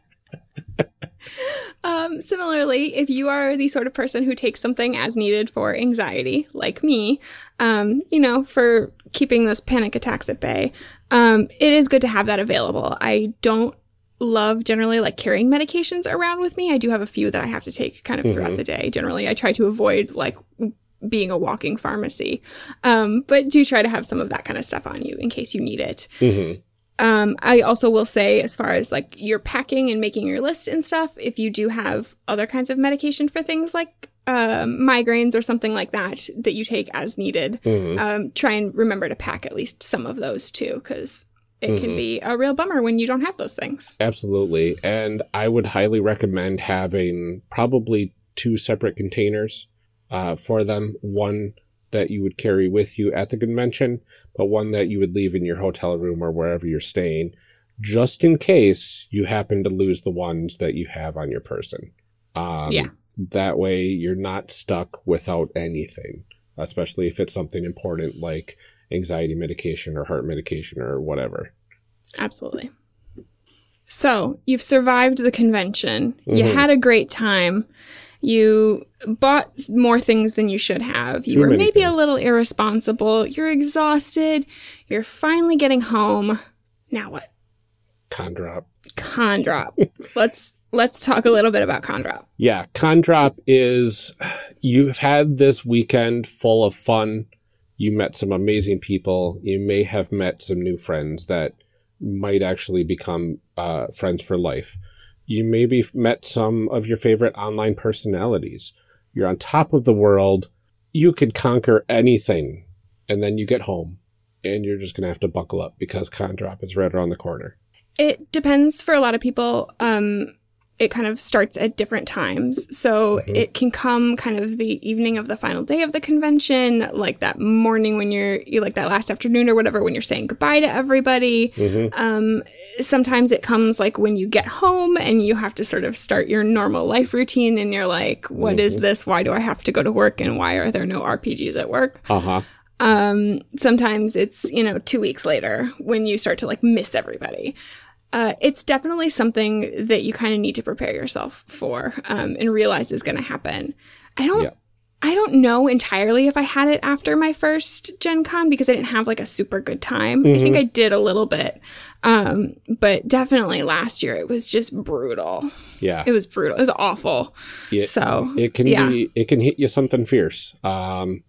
Um, similarly, if you are the sort of person who takes something as needed for anxiety, like me, um, you know, for keeping those panic attacks at bay, um, it is good to have that available. I don't love generally like carrying medications around with me. I do have a few that I have to take kind of throughout the day. Generally, I try to avoid like being a walking pharmacy, um, but do try to have some of that kind of stuff on you in case you need it. Um, I also will say, as far as like your packing and making your list and stuff, if you do have other kinds of medication for things like um, migraines or something like that that you take as needed, um, try and remember to pack at least some of those too, because it can be a real bummer when you don't have those things. Absolutely. And I would highly recommend having probably two separate containers uh, for them. One that you would carry with you at the convention, but one that you would leave in your hotel room or wherever you're staying, just in case you happen to lose the ones that you have on your person. Um, Yeah. That way you're not stuck without anything, especially if it's something important like anxiety medication or heart medication or whatever. Absolutely. So you've survived the convention. You had a great time. You bought more things than you should have. You Too were maybe a little irresponsible. You're exhausted. You're finally getting home. Now what? Con drop. Con drop. let's let's talk a little bit about con drop. Yeah, con drop is you've had this weekend full of fun. You met some amazing people. You may have met some new friends that might actually become uh, friends for life. You maybe met some of your favorite online personalities. You're on top of the world. You could conquer anything. And then you get home and you're just going to have to buckle up because con drop is right around the corner. It depends for a lot of people. Um, it kind of starts at different times. So it can come kind of the evening of the final day of the convention, like that morning when you're, you like that last afternoon or whatever, when you're saying goodbye to everybody. Um, sometimes it comes like when you get home and you have to sort of start your normal life routine and you're like, "What is this? Why do I have to go to work? And why are there no RPGs at work? Uh huh. Um, sometimes it's, you know, two weeks later when you start to like miss everybody. Uh, it's definitely something that you kind of need to prepare yourself for um, and realize is going to happen. I don't. Yeah. I don't know entirely if I had it after my first Gen Con because I didn't have like a super good time. I think I did a little bit. Um, but definitely last year it was just brutal. Yeah. It was brutal. It was awful. Yeah. So it can yeah. be it can hit you something fierce um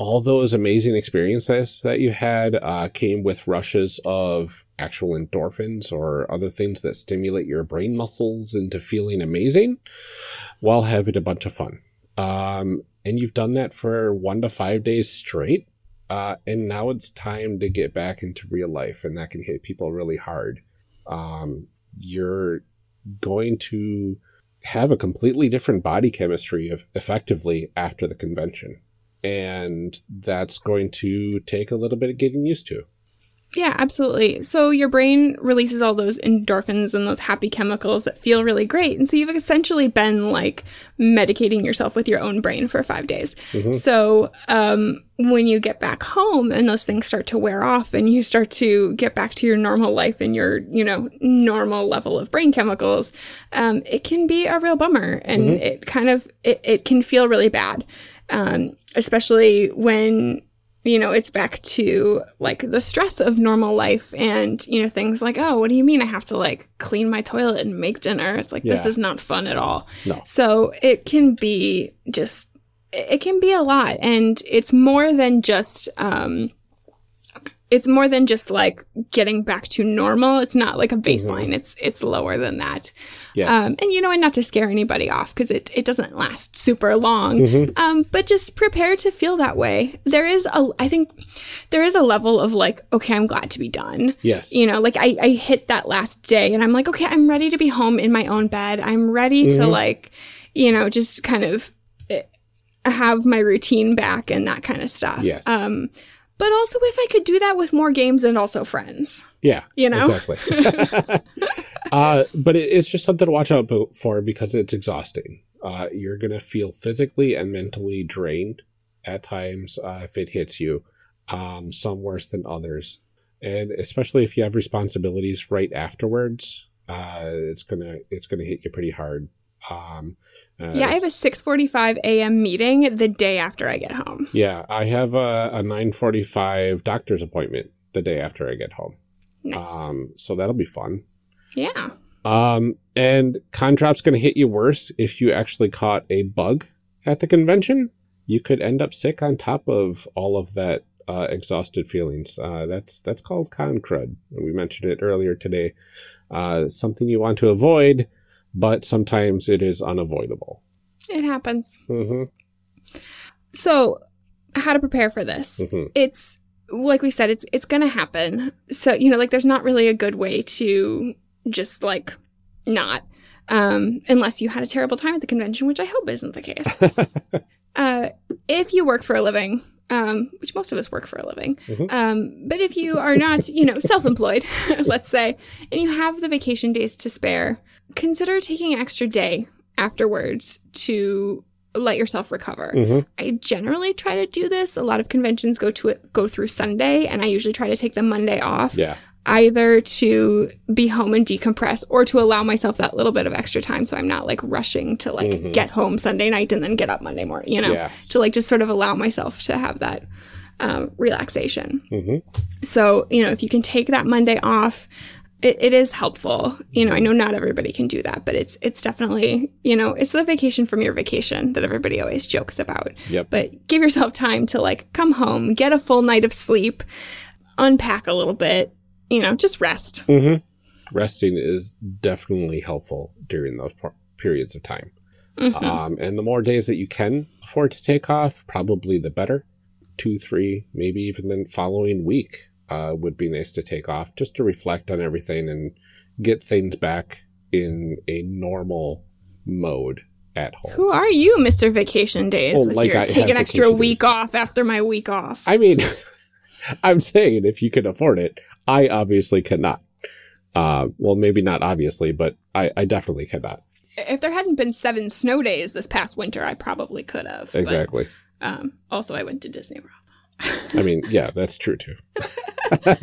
all those amazing experiences that you had uh, came with rushes of actual endorphins or other things that stimulate your brain muscles into feeling amazing while having a bunch of fun um, and you've done that for one to five days straight uh, and now it's time to get back into real life and that can hit people really hard um, you're going to have a completely different body chemistry of effectively after the convention. And that's going to take a little bit of getting used to. Yeah, absolutely. So your brain releases all those endorphins and those happy chemicals that feel really great. And so you've essentially been like medicating yourself with your own brain for five days. So um, when you get back home and those things start to wear off and you start to get back to your normal life and your, you know, normal level of brain chemicals, um, it can be a real bummer and it kind of, it, it can feel really bad. Um, especially when you know, it's back to like the stress of normal life and, you know, things like, oh, what do you mean I have to like clean my toilet and make dinner? It's like, this is not fun at all. No. So it can be just, it can be a lot. And it's more than just, um, it's more than just like getting back to normal. It's not like a baseline. It's it's lower than that. Yes. Um, and you know, and not to scare anybody off because it, it doesn't last super long. Um, but just prepare to feel that way. There is a, I think, there is a level of like, okay, I'm glad to be done. Yes. You know, like I, I hit that last day and I'm like, okay, I'm ready to be home in my own bed. I'm ready to like, you know, just kind of eh, have my routine back and that kind of stuff. Yes. Um, but also if I could do that with more games and also friends. Yeah, You know? exactly. uh, but it, it's just something to watch out for because it's exhausting. Uh, you're gonna feel physically and mentally drained at times uh, if it hits you. Um, some worse than others, and especially if you have responsibilities right afterwards, uh, it's gonna it's gonna hit you pretty hard. Um, uh, Yeah, I have a 6:45 a.m. meeting the day after I get home. yeah, I have a, a nine forty five doctor's appointment the day after I get home. Nice. Um, so that'll be fun. yeah. Um, and Condrop's going to hit you worse if you actually caught a bug at the convention. You could end up sick on top of all of that uh, exhausted feelings. Uh, that's that's called con crud. We mentioned it earlier today. Uh, something you want to avoid, but sometimes it is unavoidable. It happens. hmm So, how to prepare for this? hmm It's like we said, it's it's gonna happen. So you know, like there's not really a good way to just like not, um, unless you had a terrible time at the convention, which I hope isn't the case. uh, if you work for a living. Um, which most of us work for a living. Mhm. Um, but if you are not, you know, self-employed, let's say, and you have the vacation days to spare, consider taking an extra day afterwards to let yourself recover. hmm I generally try to do this. A lot of conventions go to it go through Sunday, and I usually try to take the Monday off, Yeah. either to be home and decompress, or to allow myself that little bit of extra time, so I'm not like rushing to like Mhm. get home Sunday night and then get up Monday morning. You know, Yeah. to like just sort of allow myself to have that um, relaxation. hmm So, you know, if you can take that Monday off, it, it is helpful. You know, I know not everybody can do that, but it's it's definitely, you know, it's the vacation from your vacation that everybody always jokes about. Yep. But give yourself time to like come home, get a full night of sleep, unpack a little bit, you know, just rest. hmm Resting is definitely helpful during those per- periods of time. Mhm. Um, and the more days that you can afford to take off, probably the better. Two, three, maybe even the following week uh, would be nice to take off just to reflect on everything and get things back in a normal mode at home. Who are you, Mr. Vacation Days? Oh, with like your I take an extra week days. off after my week off. I mean, I'm saying if you can afford it, I obviously cannot. Uh, well, maybe not obviously, but I, I definitely cannot. if there hadn't been seven snow days this past winter, I probably could have. but, Exactly. um, also, I went to Disney World. I mean, yeah, that's true too.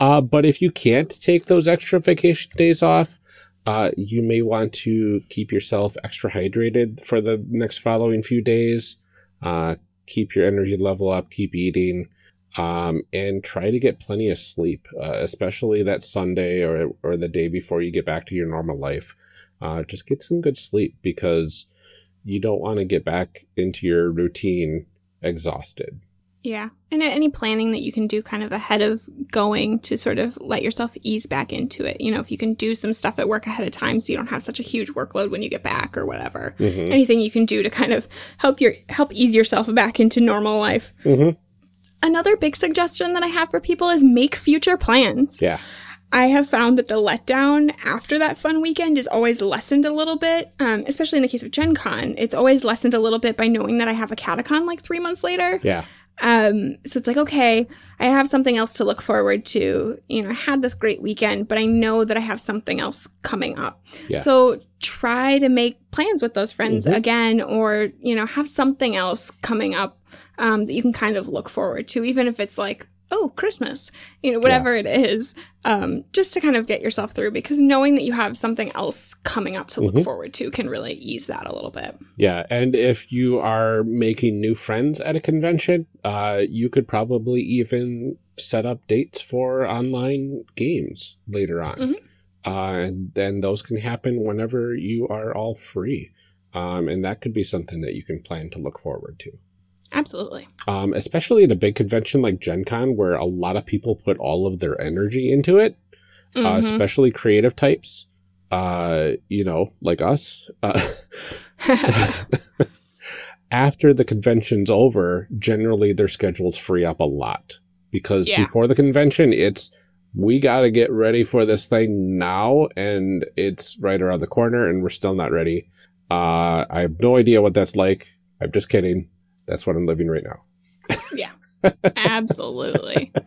uh, but if you can't take those extra vacation days off, uh, you may want to keep yourself extra hydrated for the next following few days. Uh, keep your energy level up, keep eating, um, and try to get plenty of sleep, uh, especially that Sunday or, or the day before you get back to your normal life. Uh, just get some good sleep because you don't want to get back into your routine exhausted. Yeah. And any planning that you can do kind of ahead of going to sort of let yourself ease back into it. You know, if you can do some stuff at work ahead of time so you don't have such a huge workload when you get back or whatever. Mhm. Anything you can do to kind of help your help ease yourself back into normal life. Mhm. Another big suggestion that I have for people is make future plans. Yeah. I have found that the letdown after that fun weekend is always lessened a little bit, um, especially in the case of Gen Con. It's always lessened a little bit by knowing that I have a catacon like three months later. Yeah. Um, so it's like, okay, I have something else to look forward to. You know, I had this great weekend, but I know that I have something else coming up. Yeah. So try to make plans with those friends Mhm. again, or, you know, have something else coming up um, that you can kind of look forward to, even if it's like, oh, Christmas, you know, whatever it is, um, just to kind of get yourself through because knowing that you have something else coming up to look Mhm. forward to can really ease that a little bit. Yeah. And if you are making new friends at a convention, uh, you could probably even set up dates for online games later on. Mhm. Uh, and then those can happen whenever you are all free. Um, and that could be something that you can plan to look forward to. Absolutely. Um, especially at a big convention like Gen Con, where a lot of people put all of their energy into it, uh, Mhm. especially creative types, uh, you know, like us. Uh, after the convention's over, generally their schedules free up a lot because Yeah. before the convention, it's we got to get ready for this thing now, and it's right around the corner, and we're still not ready. Uh, I have no idea what that's like. I'm just kidding. That's what I'm living right now. yeah. Absolutely.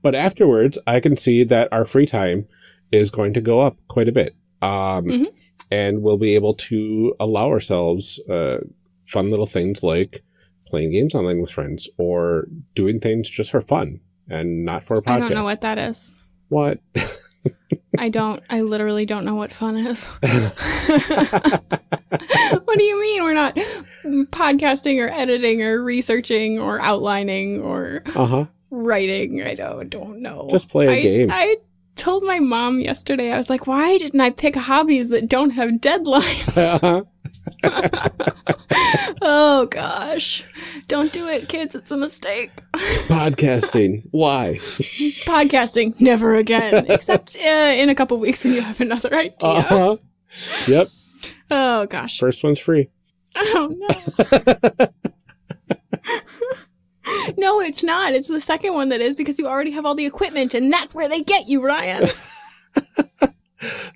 But afterwards, I can see that our free time is going to go up quite a bit. Um, Mhm. and we'll be able to allow ourselves, uh, fun little things like playing games online with friends or doing things just for fun and not for a podcast. I don't know what that is. What? I don't. I literally don't know what fun is. what do you mean we're not podcasting or editing or researching or outlining or uh huh. writing? I don't don't know. Just play a I- game. I told my mom yesterday. I was like, "Why didn't I pick hobbies that don't have deadlines?" oh gosh, don't do it, kids. It's a mistake. Podcasting. Why? Podcasting, never again. Except uh, in a couple weeks when you have another idea. Uh huh. Yep. Oh gosh. First one's free. Oh no. no, it's not. It's the second one that is because you already have all the equipment and that's where they get you, Ryan.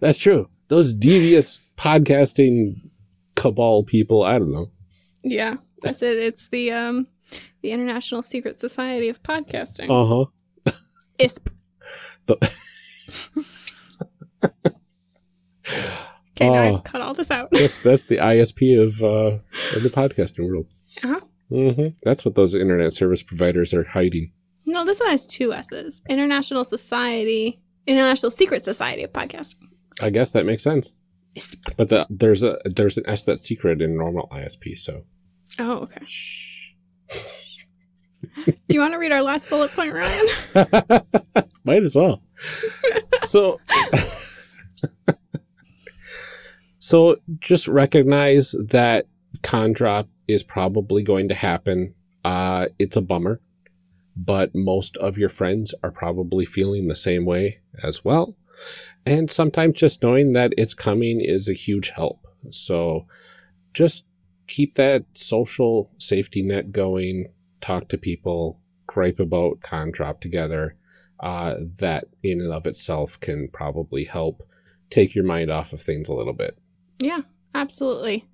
That's true. Those devious podcasting cabal people. I don't know. yeah, that's it. It's the um the International Secret Society of Podcasting. Uh huh. ISP. The- Okay, now Oh. I've cut all this out. That's that's the ISP of uh, of the podcasting world. Uh-huh. hmm That's what those internet service providers are hiding. No, this one has two S's. International Society, International Secret Society of Podcasting. I guess that makes sense. But the, there's a there's an S that's secret in normal ISP. So Oh, okay. Do you want to read our last bullet point, Ryan? might as well. so so just recognize that con drop is probably going to happen. Uh, it's a bummer, but most of your friends are probably feeling the same way as well. And sometimes just knowing that it's coming is a huge help. So just keep that social safety net going, talk to people, gripe about con drop together. Uh, that in and of itself can probably help take your mind off of things a little bit. Yeah, absolutely.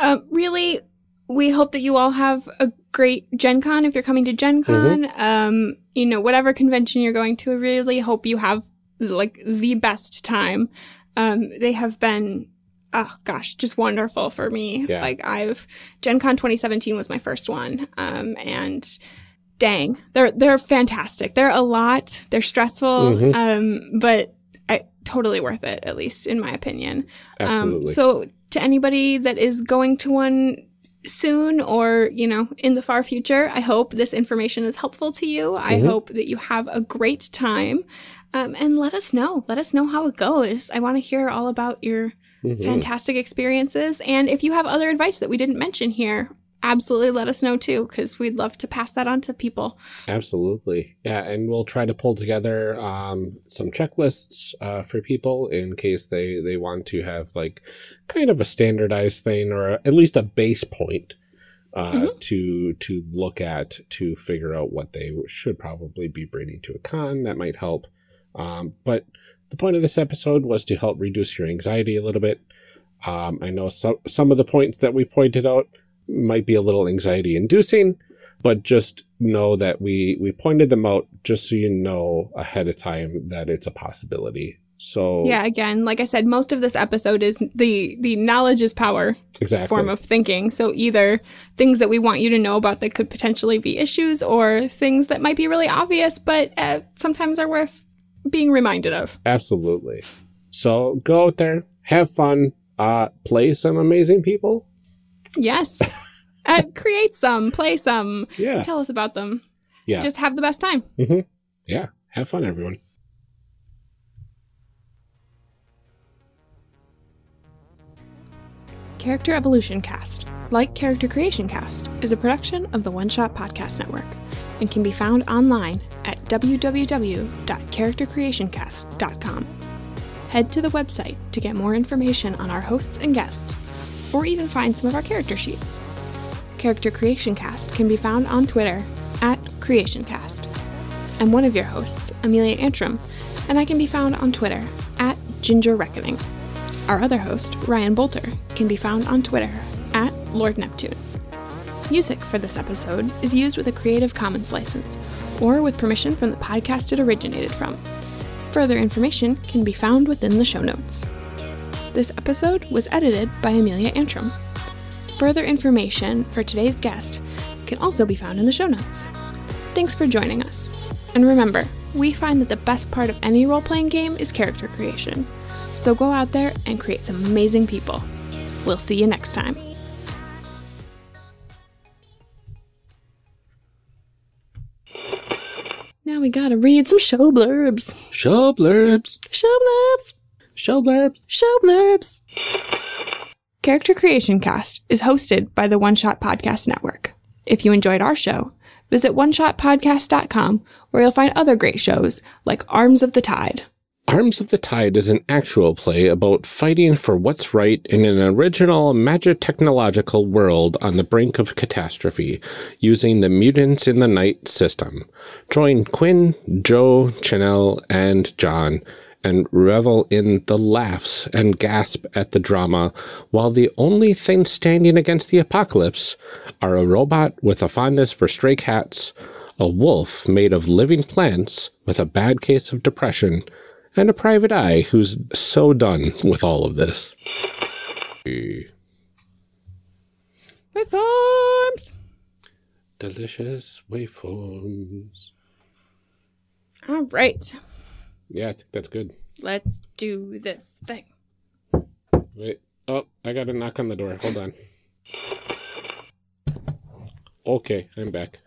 Um, really, we hope that you all have a great Gen Con if you're coming to Gen Con. Um, you know, whatever convention you're going to, I really hope you have like the best time. Um, they have been, oh gosh, just wonderful for me. Yeah. Like I've, Gen Con 2017 was my first one. Um, and dang, they're, they're fantastic. They're a lot. They're stressful. Mhm. Um, but I, totally worth it, at least in my opinion. Absolutely. Um, so to anybody that is going to one soon or, you know, in the far future, I hope this information is helpful to you. I Mhm. hope that you have a great time. Um, and let us know. Let us know how it goes. I want to hear all about your Mhm. fantastic experiences. And if you have other advice that we didn't mention here, absolutely let us know too, because we'd love to pass that on to people. Absolutely. Yeah. And we'll try to pull together um, some checklists uh, for people in case they, they want to have like kind of a standardized thing or at least a base point uh, Mhm. to to look at to figure out what they should probably be bringing to a con. That might help. Um, but the point of this episode was to help reduce your anxiety a little bit. Um, I know some some of the points that we pointed out might be a little anxiety inducing, but just know that we we pointed them out just so you know ahead of time that it's a possibility. So Yeah, again, like I said, most of this episode is the the knowledge is power exactly. form of thinking. So either things that we want you to know about that could potentially be issues, or things that might be really obvious but uh, sometimes are worth being reminded of. Absolutely. So go out there, have fun, uh, play some amazing people. Yes, uh, create some, play some, Yeah. tell us about them. Yeah. Just have the best time. Mm-hmm. Yeah. Have fun, everyone. Character Evolution Cast, like Character Creation Cast, is a production of the One Shot Podcast Network and can be found online at www.charactercreationcast.com. Head to the website to get more information on our hosts and guests, or even find some of our character sheets. Character Creation Cast can be found on Twitter at CreationCast. I'm one of your hosts, Amelia Antrim, and I can be found on Twitter at Ginger Reckoning. Our other host, Ryan Boelter, can be found on Twitter at Lord Neptune. Music for this episode is used with a Creative Commons license or with permission from the podcast it originated from. Further information can be found within the show notes. This episode was edited by Amelia Antrim. Further information for today's guest can also be found in the show notes. Thanks for joining us. And remember, we find that the best part of any role playing game is character creation. So go out there and create some amazing people. We'll see you next time. We gotta read some show blurbs. Show blurbs. Show blurbs. Show blurbs. Show blurbs. Character Creation Cast is hosted by the One Shot Podcast Network. If you enjoyed our show, visit oneshotpodcast.com where you'll find other great shows like Arms of the Tide. Arms of the Tide is an actual play about fighting for what's right in an original magic technological world on the brink of catastrophe using the Mutants in the Night system. Join Quinn, Joe, Chanel, and John and revel in the laughs and gasp at the drama, while the only thing standing against the apocalypse are a robot with a fondness for stray cats, a wolf made of living plants with a bad case of depression, and a private eye who's so done with all of this. Waveforms! Delicious waveforms. All right, Yeah, I think that's good. let's do this thing. Wait. Oh, I got a knock on the door. Hold on. Okay, I'm back.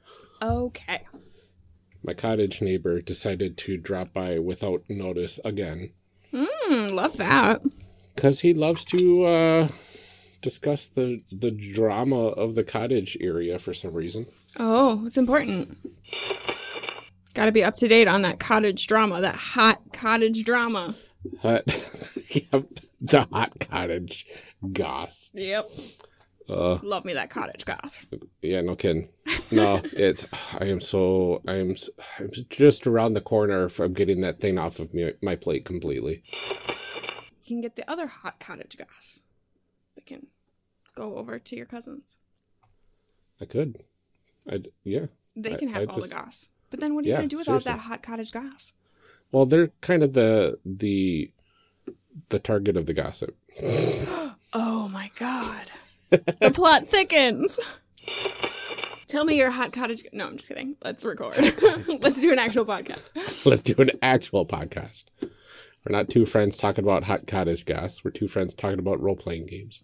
Okay. My cottage neighbor decided to drop by without notice again. Hmm, love that. Because he loves to uh, discuss the, the drama of the cottage area for some reason. Oh, it's important. Gotta be up to date on that cottage drama, that hot cottage drama. Hot, yep, the hot cottage goss. Yep. Uh, Love me that cottage goss. yeah, no kidding. No, it's, I am so, I am, I'm just around the corner from getting that thing off of me, my plate completely. You can get the other hot cottage goss. We can go over to your cousins. I could. I'd, yeah. They I- can have I all the just- goss. But then what are you Yeah, gonna do with all that hot cottage goss? Well, they're kind of the, the, the target of the gossip. Oh my god. The plot thickens. Tell me your hot cottage. No, I'm just kidding. Let's record. Let's do an actual podcast. Let's do an actual podcast. We're not two friends talking about hot cottage gas. We're two friends talking about role playing games.